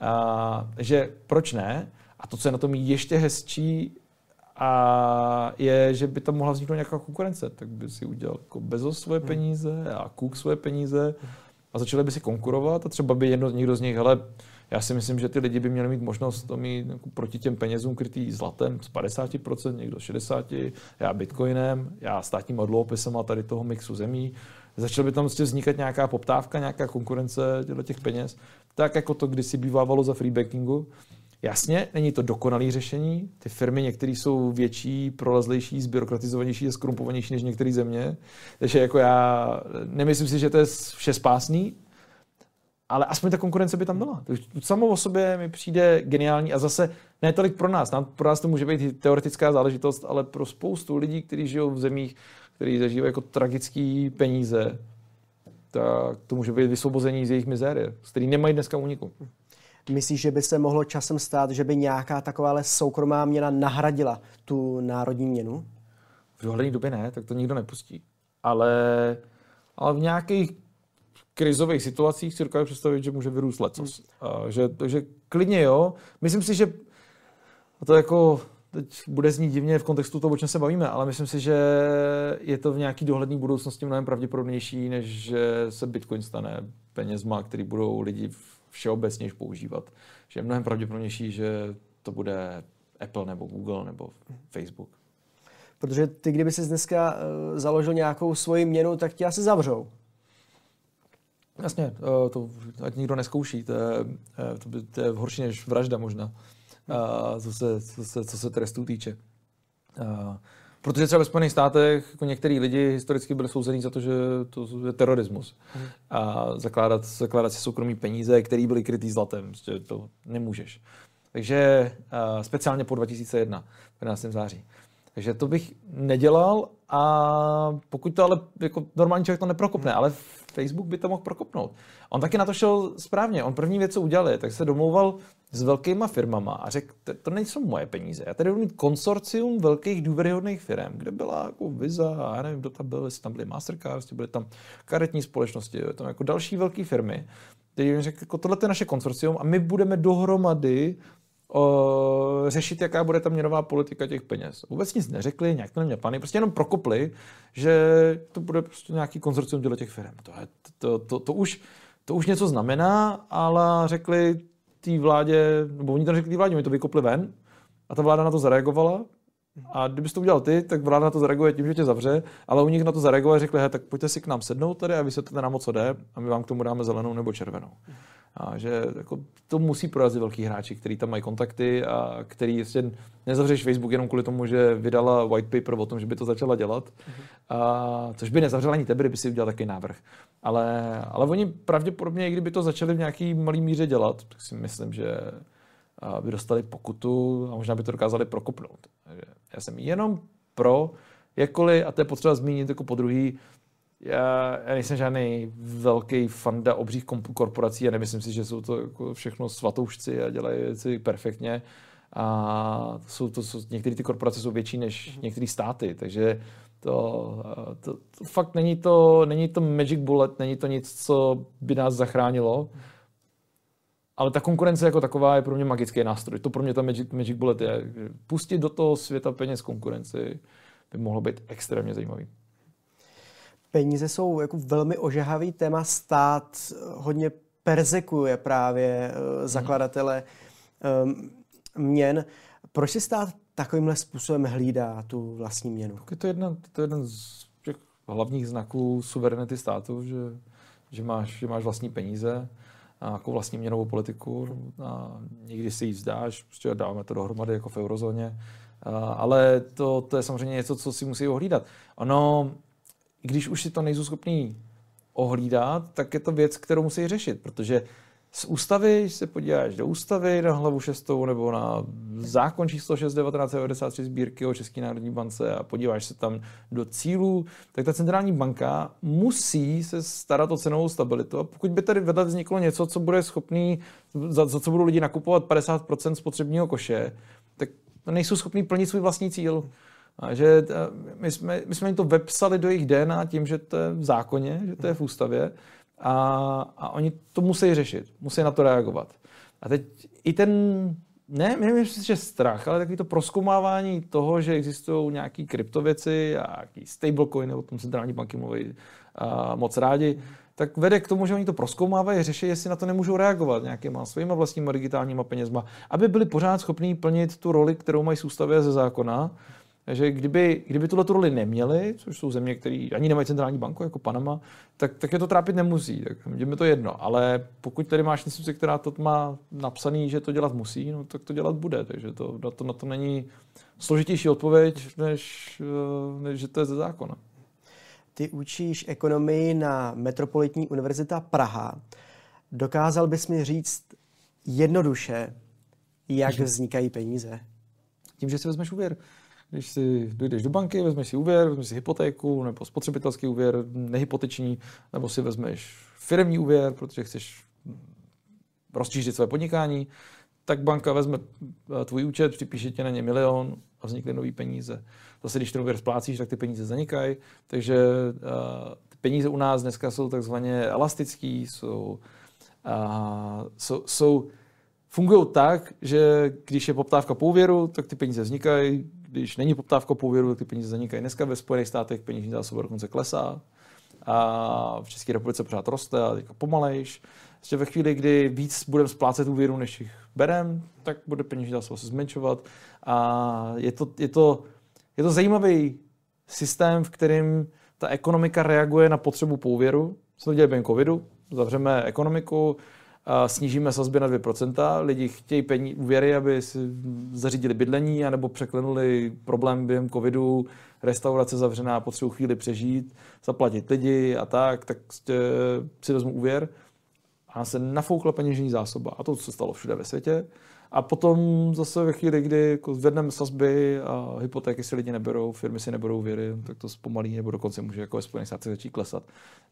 A, že proč ne? A to, co je na tom ještě hezčí, a je, že by tam mohla vzniknout nějaká konkurence. Tak by si udělal jako Bezos svoje hmm. peníze a Cook svoje peníze a začali by si konkurovat a třeba by jedno, někdo z nich, hele, já si myslím, že ty lidi by měli mít možnost to mít jako proti těm penězům krytý zlatem z 50%, někdo 60%, já bitcoinem, já státním dluhopisem a tady toho mixu zemí začala by tam prostě vznikat nějaká poptávka, nějaká konkurence těch peněz, tak jako to kdysi bývávalo za freebackingu, Jasně, není to dokonalé řešení. Ty firmy některé jsou větší, prolezlejší, zbyrokratizovanější a skrumpovanější než některé země. Takže jako já nemyslím si, že to je vše spásný, ale aspoň ta konkurence by tam byla. To samo o sobě mi přijde geniální a zase ne tolik pro nás. Nám, pro nás to může být teoretická záležitost, ale pro spoustu lidí, kteří žijou v zemích, kteří zažívají jako tragické peníze, tak to může být vysvobození z jejich mizérie, z který nemají dneska úniku. Myslíš, že by se mohlo časem stát, že by nějaká takováhle soukromá měna nahradila tu národní měnu? V dohledné době ne, tak to nikdo nepustí. Ale, ale v nějakých krizových situacích si dokážu představit, že může vyrůst lecos. Hmm. že, že klidně jo. Myslím si, že to jako teď bude znít divně v kontextu toho, o čem se bavíme, ale myslím si, že je to v nějaký dohledné budoucnosti mnohem pravděpodobnější, než že se Bitcoin stane penězma, který budou lidi všeobecně používat. Že je mnohem pravděpodobnější, že to bude Apple nebo Google nebo Facebook. Protože ty, kdyby si dneska uh, založil nějakou svoji měnu, tak ti asi zavřou. Jasně, uh, to ať nikdo neskouší, to je, uh, to, by, to je horší než vražda možná, uh, co, se, co, se, co se trestů týče. Protože třeba ve Spojených státech jako některý lidi historicky byli souzení za to, že to je terorismus. Hmm. A zakládat, zakládat si soukromí peníze, které byly krytý zlatem. Prostě to nemůžeš. Takže uh, speciálně po 2001, 15. září. Takže to bych nedělal a pokud to ale jako normální člověk to neprokopne, hmm. ale Facebook by to mohl prokopnout. On taky na to šel správně. On první věc, co udělal, tak se domlouval s velkýma firmama a řekl, to nejsou moje peníze. Já tady budu mít konsorcium velkých důvěryhodných firm, kde byla jako Visa, a já nevím, kdo tam byl, jestli tam byly Mastercard, byly tam karetní společnosti, tam jako další velké firmy. Teď jim řekl, jako tohle je naše konsorcium a my budeme dohromady o, řešit, jaká bude ta měnová politika těch peněz. Vůbec nic neřekli, nějak to neměl plány, prostě jenom prokopli, že to bude prostě nějaký konzorcium dělat těch firm. To, je, to, to, to, už, to už něco znamená, ale řekli té vládě, nebo oni to řekli té vládě, oni to vykopli ven a ta vláda na to zareagovala a kdybys to udělal ty, tak vláda na to zareaguje tím, že tě zavře, ale u nich na to zareagovali a řekli, tak pojďte si k nám sednout tady a vysvětlete nám, o co jde a my vám k tomu dáme zelenou nebo červenou. A že jako, to musí prorazit velký hráči, kteří tam mají kontakty a který ještě nezavřeš Facebook jenom kvůli tomu, že vydala white paper o tom, že by to začala dělat. Uh-huh. A, což by nezavřela ani tebe, kdyby si udělal takový návrh. Ale, ale oni pravděpodobně, i kdyby to začali v nějaký malý míře dělat, tak si myslím, že by dostali pokutu a možná by to dokázali prokopnout. Já jsem jenom pro, jakkoliv, a to je potřeba zmínit jako po druhý, já, já nejsem žádný velký fanda obřích korporací a nemyslím si, že jsou to jako všechno svatoušci a dělají věci perfektně. A jsou to, jsou, některé ty korporace jsou větší než mhm. některé státy, takže to, to, to fakt není to, není to magic bullet, není to nic, co by nás zachránilo. Ale ta konkurence jako taková je pro mě magický nástroj. To pro mě ta magic, magic bullet je. Pustit do toho světa peněz konkurenci by mohlo být extrémně zajímavý peníze jsou jako velmi ožehavý téma. Stát hodně persekuje právě uh, zakladatele um, měn. Proč si stát takovýmhle způsobem hlídá tu vlastní měnu? Je to, jedna, to je jeden z těch hlavních znaků suverenity státu, že, že, máš, že máš vlastní peníze jako vlastní měnovou politiku a někdy si ji vzdáš, prostě dáváme to dohromady jako v eurozóně, ale to, to je samozřejmě něco, co si musí ohlídat. Ono, když už si to nejsou schopný ohlídat, tak je to věc, kterou musí řešit, protože z ústavy, když se podíváš do ústavy na hlavu šestou nebo na zákon číslo 6 1993 sbírky o České národní bance a podíváš se tam do cílů, tak ta centrální banka musí se starat o cenovou stabilitu. A pokud by tady vedle vzniklo něco, co bude schopný, za, za co budou lidi nakupovat 50% spotřebního koše, tak nejsou schopní plnit svůj vlastní cíl. A že eh, my jsme, my jsme jim to vepsali do jejich DNA tím, že to je v zákoně, že to je v ústavě a, a oni to musí řešit, musí na to reagovat. A teď i ten, ne, nevím, že strach, ale takový to proskoumávání toho, že existují nějaké kryptověci a nějaký stablecoiny, o tom centrální banky mluví a moc rádi, tak vede k tomu, že oni to proskoumávají, řeší, jestli na to nemůžou reagovat nějakýma svýma vlastníma digitálníma penězma, aby byli pořád schopní plnit tu roli, kterou mají z ze zákona, Takže kdyby, kdyby tuhle roli neměli, což jsou země, které ani nemají centrální banku, jako Panama, tak, tak je to trápit nemusí. Tak je to jedno. Ale pokud tady máš instituci, která to má napsaný, že to dělat musí, no, tak to dělat bude. Takže to, na, to, na to není složitější odpověď, než, eh, než že to je ze zákona. Ty učíš ekonomii na Metropolitní univerzita Praha. Dokázal bys mi říct jednoduše, jak vznikají peníze? Tím, že si vezmeš úvěr. Když si dojdeš do banky, vezmeš si úvěr, vezmeš si hypotéku nebo spotřebitelský úvěr, nehypoteční, nebo si vezmeš firmní úvěr, protože chceš rozšířit své podnikání, tak banka vezme eh, tvůj účet, připíše tě na ně milion a vznikly nové peníze. Zase, když ten úvěr splácíš, tak ty peníze zanikají. Takže uh, ty peníze u nás dneska jsou takzvaně elastický, jsou, uh, jsou, jsou fungují tak, že když je poptávka po úvěru, tak ty peníze vznikají, když není poptávka po úvěru, ty peníze zanikají. Dneska ve Spojených státech peněžní zásoba dokonce klesá a v České republice pořád roste a teďka pomalejš. Ještě ve chvíli, kdy víc budeme splácet úvěru, než jich berem, tak bude peněžní zásoba se zmenšovat. A je to, je to, je to zajímavý systém, v kterém ta ekonomika reaguje na potřebu po úvěru. Co to děje během covidu? Zavřeme ekonomiku, snížíme sazby na 2%, lidi chtějí pení, úvěry, aby si zařídili bydlení, anebo překlenuli problém během covidu, restaurace zavřená, potřebují chvíli přežít, zaplatit lidi a tak, tak prostě si vezmu úvěr a se nafoukla peněžní zásoba. A to se stalo všude ve světě. A potom zase ve chvíli, kdy jako zvedneme sazby a hypotéky si lidi neberou, firmy si neberou věry, tak to zpomalí nebo dokonce může jako ve Spojených státech začít klesat.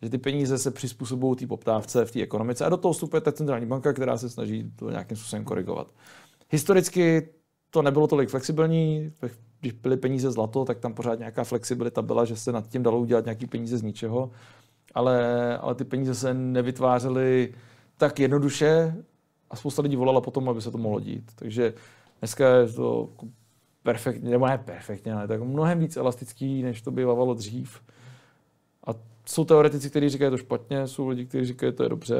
Že ty peníze se přizpůsobují té poptávce v té ekonomice a do toho vstupuje ta centrální banka, která se snaží to nějakým způsobem korigovat. Historicky to nebylo tolik flexibilní, když byly peníze zlato, tak tam pořád nějaká flexibilita byla, že se nad tím dalo udělat nějaký peníze z ničeho, ale, ale ty peníze se nevytvářely tak jednoduše a spousta lidí volala potom, aby se to mohlo dít. Takže dneska je to jako perfektně, nebo ne perfektně, ale tak mnohem víc elastický, než to bývalo dřív. A jsou teoretici, kteří říkají to špatně, jsou lidi, kteří říkají, že to je dobře.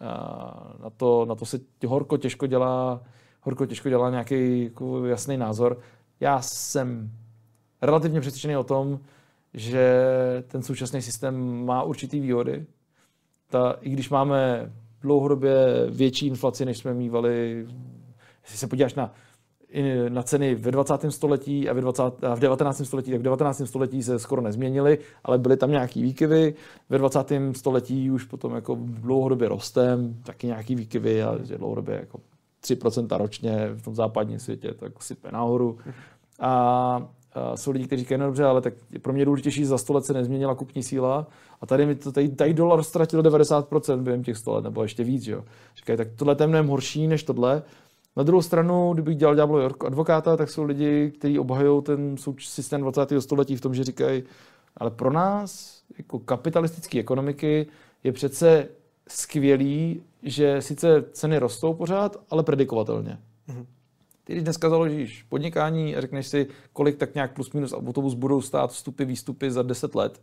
A na to, na to se horko těžko dělá, horko těžko dělá nějaký jako jasný názor. Já jsem relativně přesvědčený o tom, že ten současný systém má určitý výhody. Ta, I když máme dlouhodobě větší inflaci, než jsme mývali. Jestli se podíváš na, na ceny ve 20. století a, ve 20, a v 19. století, tak v 19. století se skoro nezměnily, ale byly tam nějaký výkyvy. Ve 20. století už potom jako dlouhodobě rostem, taky nějaký výkyvy a že dlouhodobě jako 3% ročně v tom západním světě, tak sype nahoru. A jsou lidi, kteří říkají, no dobře, ale tak pro mě důležitější, za 100 let se nezměnila kupní síla a tady mi to, tady, tady dolar ztratil 90% během těch 100 let, nebo ještě víc, jo. Říkají, tak tohle je mnohem horší než tohle. Na druhou stranu, kdybych dělal ďáblo advokáta, tak jsou lidi, kteří obhajují ten systém 20. století v tom, že říkají, ale pro nás, jako kapitalistické ekonomiky, je přece skvělý, že sice ceny rostou pořád, ale predikovatelně. Mm-hmm. Ty když dneska založíš podnikání a řekneš si, kolik tak nějak plus minus autobus budou stát vstupy, výstupy za 10 let,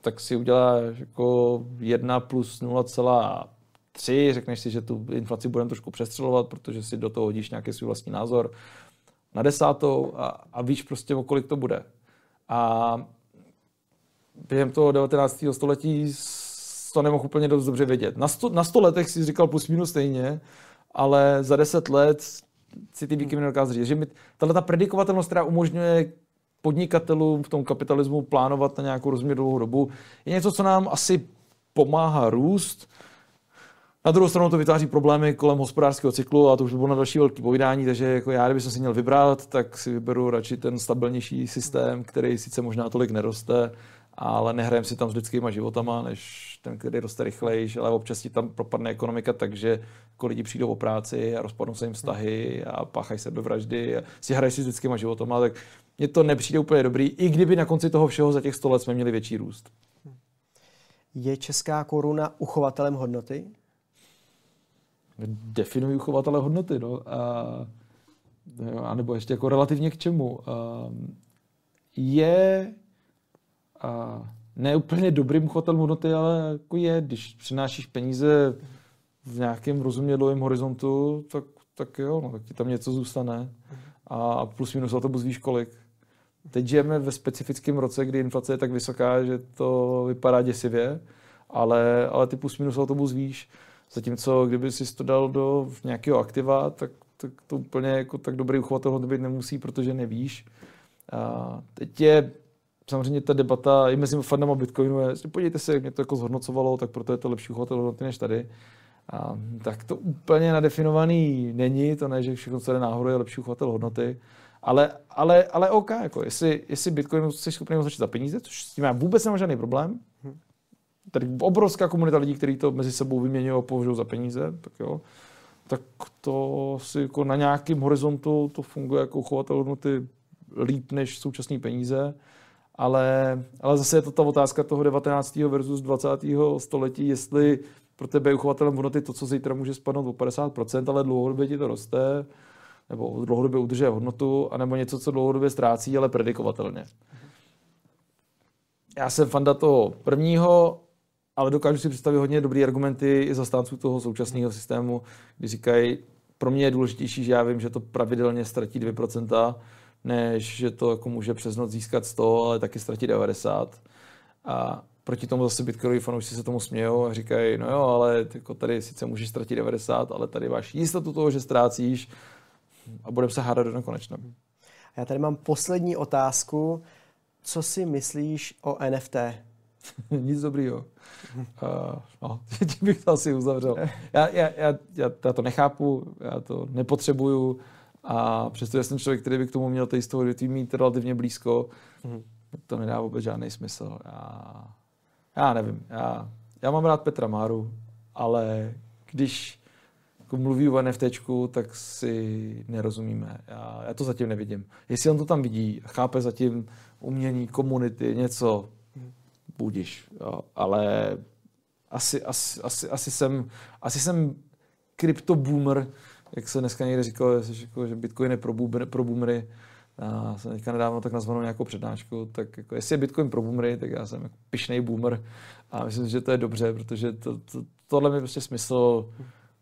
tak si uděláš jako 1 plus 0,3, řekneš si, že tu inflaci budeme trošku přestřelovat, protože si do toho hodíš nějaký svůj vlastní názor na desátou a, a víš prostě, o kolik to bude. A během toho 19. století to nemohl úplně dost dobře vědět. Na 100, na 100 letech si říkal plus minus stejně, ale za 10 let si ty výkyvy nedokáže říct. Že tahle ta predikovatelnost, která umožňuje podnikatelům v tom kapitalismu plánovat na nějakou rozměrnou dobu, je něco, co nám asi pomáhá růst. Na druhou stranu to vytváří problémy kolem hospodářského cyklu a to už by bylo na další velký povídání, takže jako já, kdybych si měl vybrat, tak si vyberu radši ten stabilnější systém, který sice možná tolik neroste, ale nehrajem si tam s lidskýma životama, než ten, který roste rychleji, ale občas ti tam propadne ekonomika, takže jako lidi přijdou o práci a rozpadnou se jim vztahy a páchají se do vraždy a si hrají si s lidskýma životama, tak mně to nepřijde úplně dobrý, i kdyby na konci toho všeho za těch 100 let jsme měli větší růst. Je česká koruna uchovatelem hodnoty? Definuji uchovatele hodnoty, no. A, a nebo ještě jako relativně k čemu. A, je a ne úplně dobrým chotelem hodnoty, ale jako je, když přinášíš peníze v nějakém rozumně dlouhém horizontu, tak, tak jo, no, tak ti tam něco zůstane. A plus minus autobus víš kolik. Teď žijeme ve specifickém roce, kdy inflace je tak vysoká, že to vypadá děsivě, ale, ale ty plus minus autobus víš. Zatímco kdyby si to dal do nějakého aktiva, tak, tak to úplně jako tak dobrý uchovatel být nemusí, protože nevíš. A teď je samozřejmě ta debata i mezi fandama Bitcoinu je, podívejte se, jak mě to jako zhodnocovalo, tak proto je to lepší uchovatel hodnoty než tady. A, tak to úplně nadefinovaný není, to ne, že všechno, co jde nahoru, je lepší uchovatel hodnoty. Ale, ale, ale OK, jako jestli, jestli Bitcoin jsi schopný označit za peníze, což s tím já vůbec nemám žádný problém, tady obrovská komunita lidí, kteří to mezi sebou vyměňují a považují za peníze, tak jo, tak to si jako na nějakém horizontu to funguje jako chovatel hodnoty líp než současné peníze, ale, ale zase je to ta otázka toho 19. versus 20. století, jestli pro tebe je uchovatelem hodnoty to, co zítra může spadnout o 50%, ale dlouhodobě ti to roste, nebo dlouhodobě udržuje hodnotu, anebo něco, co dlouhodobě ztrácí, ale predikovatelně. Já jsem fanda toho prvního, ale dokážu si představit hodně dobrý argumenty i zastánců toho současného systému, kdy říkají, pro mě je důležitější, že já vím, že to pravidelně ztratí 2%, než že to jako může přes noc získat 100, ale taky ztratit 90. A proti tomu zase bitcoinoví fanoušci se tomu smějou a říkají, no jo, ale jako tady sice můžeš ztratit 90, ale tady máš jistotu toho, že ztrácíš a budeme se hádat do nekonečna. Já tady mám poslední otázku. Co si myslíš o NFT? Nic dobrýho. Uh, no, tím bych to asi uzavřel. Já, já, já, já, já to nechápu, já to nepotřebuju a přestože jsem člověk, který by k tomu měl té z toho odvětví mít relativně blízko, mm. to nedá vůbec žádný smysl. Já, já nevím, já, já mám rád Petra Máru, ale když jako mluví o NFT, tak si nerozumíme. Já, já to zatím nevidím. Jestli on to tam vidí, chápe zatím umění, komunity, něco, budiš. Jo. Ale asi, asi, asi, asi, jsem, asi jsem kryptoboomer, jak se dneska někde říkalo, jako, že Bitcoin je pro, boomer, pro boomery. Já jsem teďka nedávno tak nazvanou nějakou přednášku, tak jako, jestli je Bitcoin pro boomery, tak já jsem jako pišnej boomer a myslím, že to je dobře, protože to, to, tohle mi prostě smysl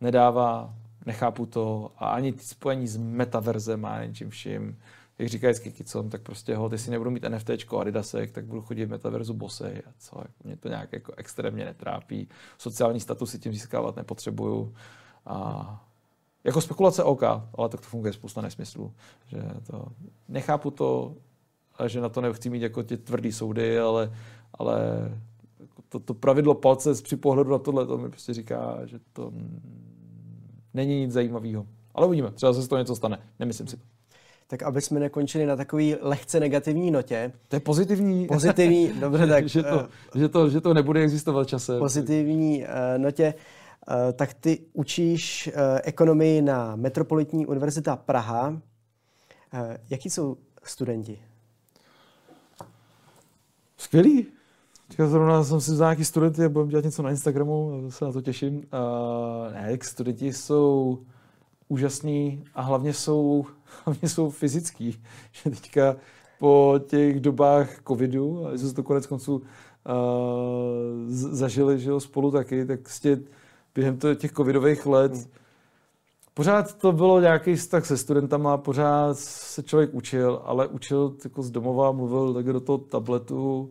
nedává, nechápu to a ani ty spojení s metaverzem a něčím vším jak říká vždycky Kicom, tak prostě ho, si nebudu mít NFT Adidasek, tak budu chodit v metaverzu bosej a co, jako mě to nějak jako extrémně netrápí. Sociální status si tím získávat nepotřebuju. A jako spekulace OK, ale tak to funguje spousta nesmyslů. Že to, nechápu to, že na to nechci mít jako ty tvrdý soudy, ale, ale to, to pravidlo palce při pohledu na tohle, to mi prostě říká, že to není nic zajímavého. Ale uvidíme, třeba se z toho něco stane, nemyslím si to tak aby jsme nekončili na takový lehce negativní notě. To je pozitivní. Pozitivní, dobře, tak. že, to, uh, že, to, že to nebude existovat časem. Pozitivní uh, notě. Uh, tak ty učíš uh, ekonomii na Metropolitní univerzita Praha. Uh, jaký jsou studenti? Skvělý. Teďka zrovna jsem si vzal nějaký studenty a budeme dělat něco na Instagramu, se na to těším. Uh, ne, studenti jsou úžasný a hlavně jsou, hlavně jsou fyzický. Že teďka po těch dobách covidu, a jsme to konec konců uh, zažili že jo, spolu taky, tak prostě během těch covidových let hmm. pořád to bylo nějaký vztah se studentama, pořád se člověk učil, ale učil jako z domova, mluvil tak do toho tabletu,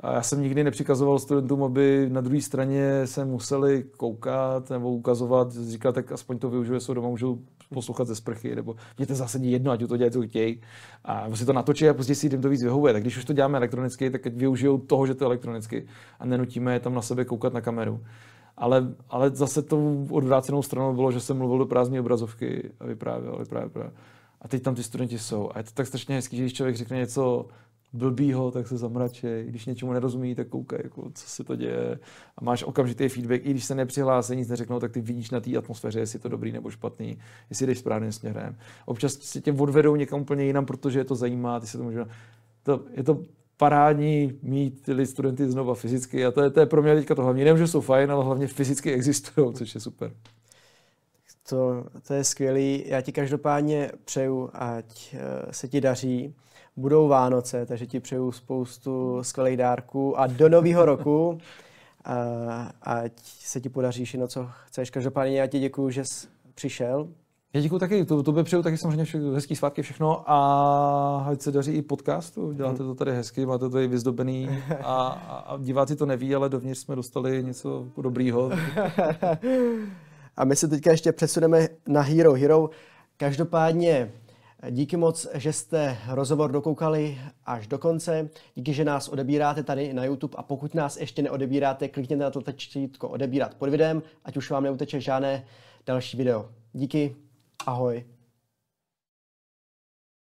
a já jsem nikdy nepřikazoval studentům, aby na druhé straně se museli koukat nebo ukazovat, říkat, tak aspoň to využiju, jsou doma můžu poslouchat ze sprchy, nebo mě to zase jedno, ať to dělají, co chtějí. A si to natočí a později si jim to víc vyhovuje. Tak když už to děláme elektronicky, tak využijou toho, že to je elektronicky a nenutíme je tam na sebe koukat na kameru. Ale, ale zase to odvrácenou stranou bylo, že jsem mluvil do prázdné obrazovky a vyprávěl, vyprávěl, vyprávěl. A teď tam ty studenti jsou. A je to tak strašně hezký, že když člověk řekne něco blbýho, tak se zamračej. Když něčemu nerozumí, tak koukej, jako, co se to děje. A máš okamžitý feedback. I když se nepřihlásí, nic neřeknou, tak ty vidíš na té atmosféře, jestli je to dobrý nebo špatný, jestli jdeš správným směrem. Občas si tě odvedou někam úplně jinam, protože je to zajímá, ty se to může... To, je to parádní mít ty studenty znova fyzicky a to je, to je pro mě teďka to hlavní. Nevím, že jsou fajn, ale hlavně fyzicky existují, což je super. To, to je skvělý. Já ti každopádně přeju, ať eh, se ti daří budou Vánoce, takže ti přeju spoustu skvělých dárků a do nového roku a ať se ti podaří všechno, co chceš. Každopádně já ti děkuji, že jsi přišel. Já děkuji taky, to, by přeju taky samozřejmě všechno, hezký svátky všechno a ať se daří i podcastu, děláte to tady hezky, máte to tady vyzdobený a, a, a diváci to neví, ale dovnitř jsme dostali něco dobrýho. a my se teďka ještě přesuneme na Hero Hero. Každopádně díky moc, že jste rozhovor dokoukali až do konce. Díky, že nás odebíráte tady na YouTube a pokud nás ještě neodebíráte, klikněte na to tlačítko odebírat pod videem, ať už vám neuteče žádné další video. Díky, ahoj.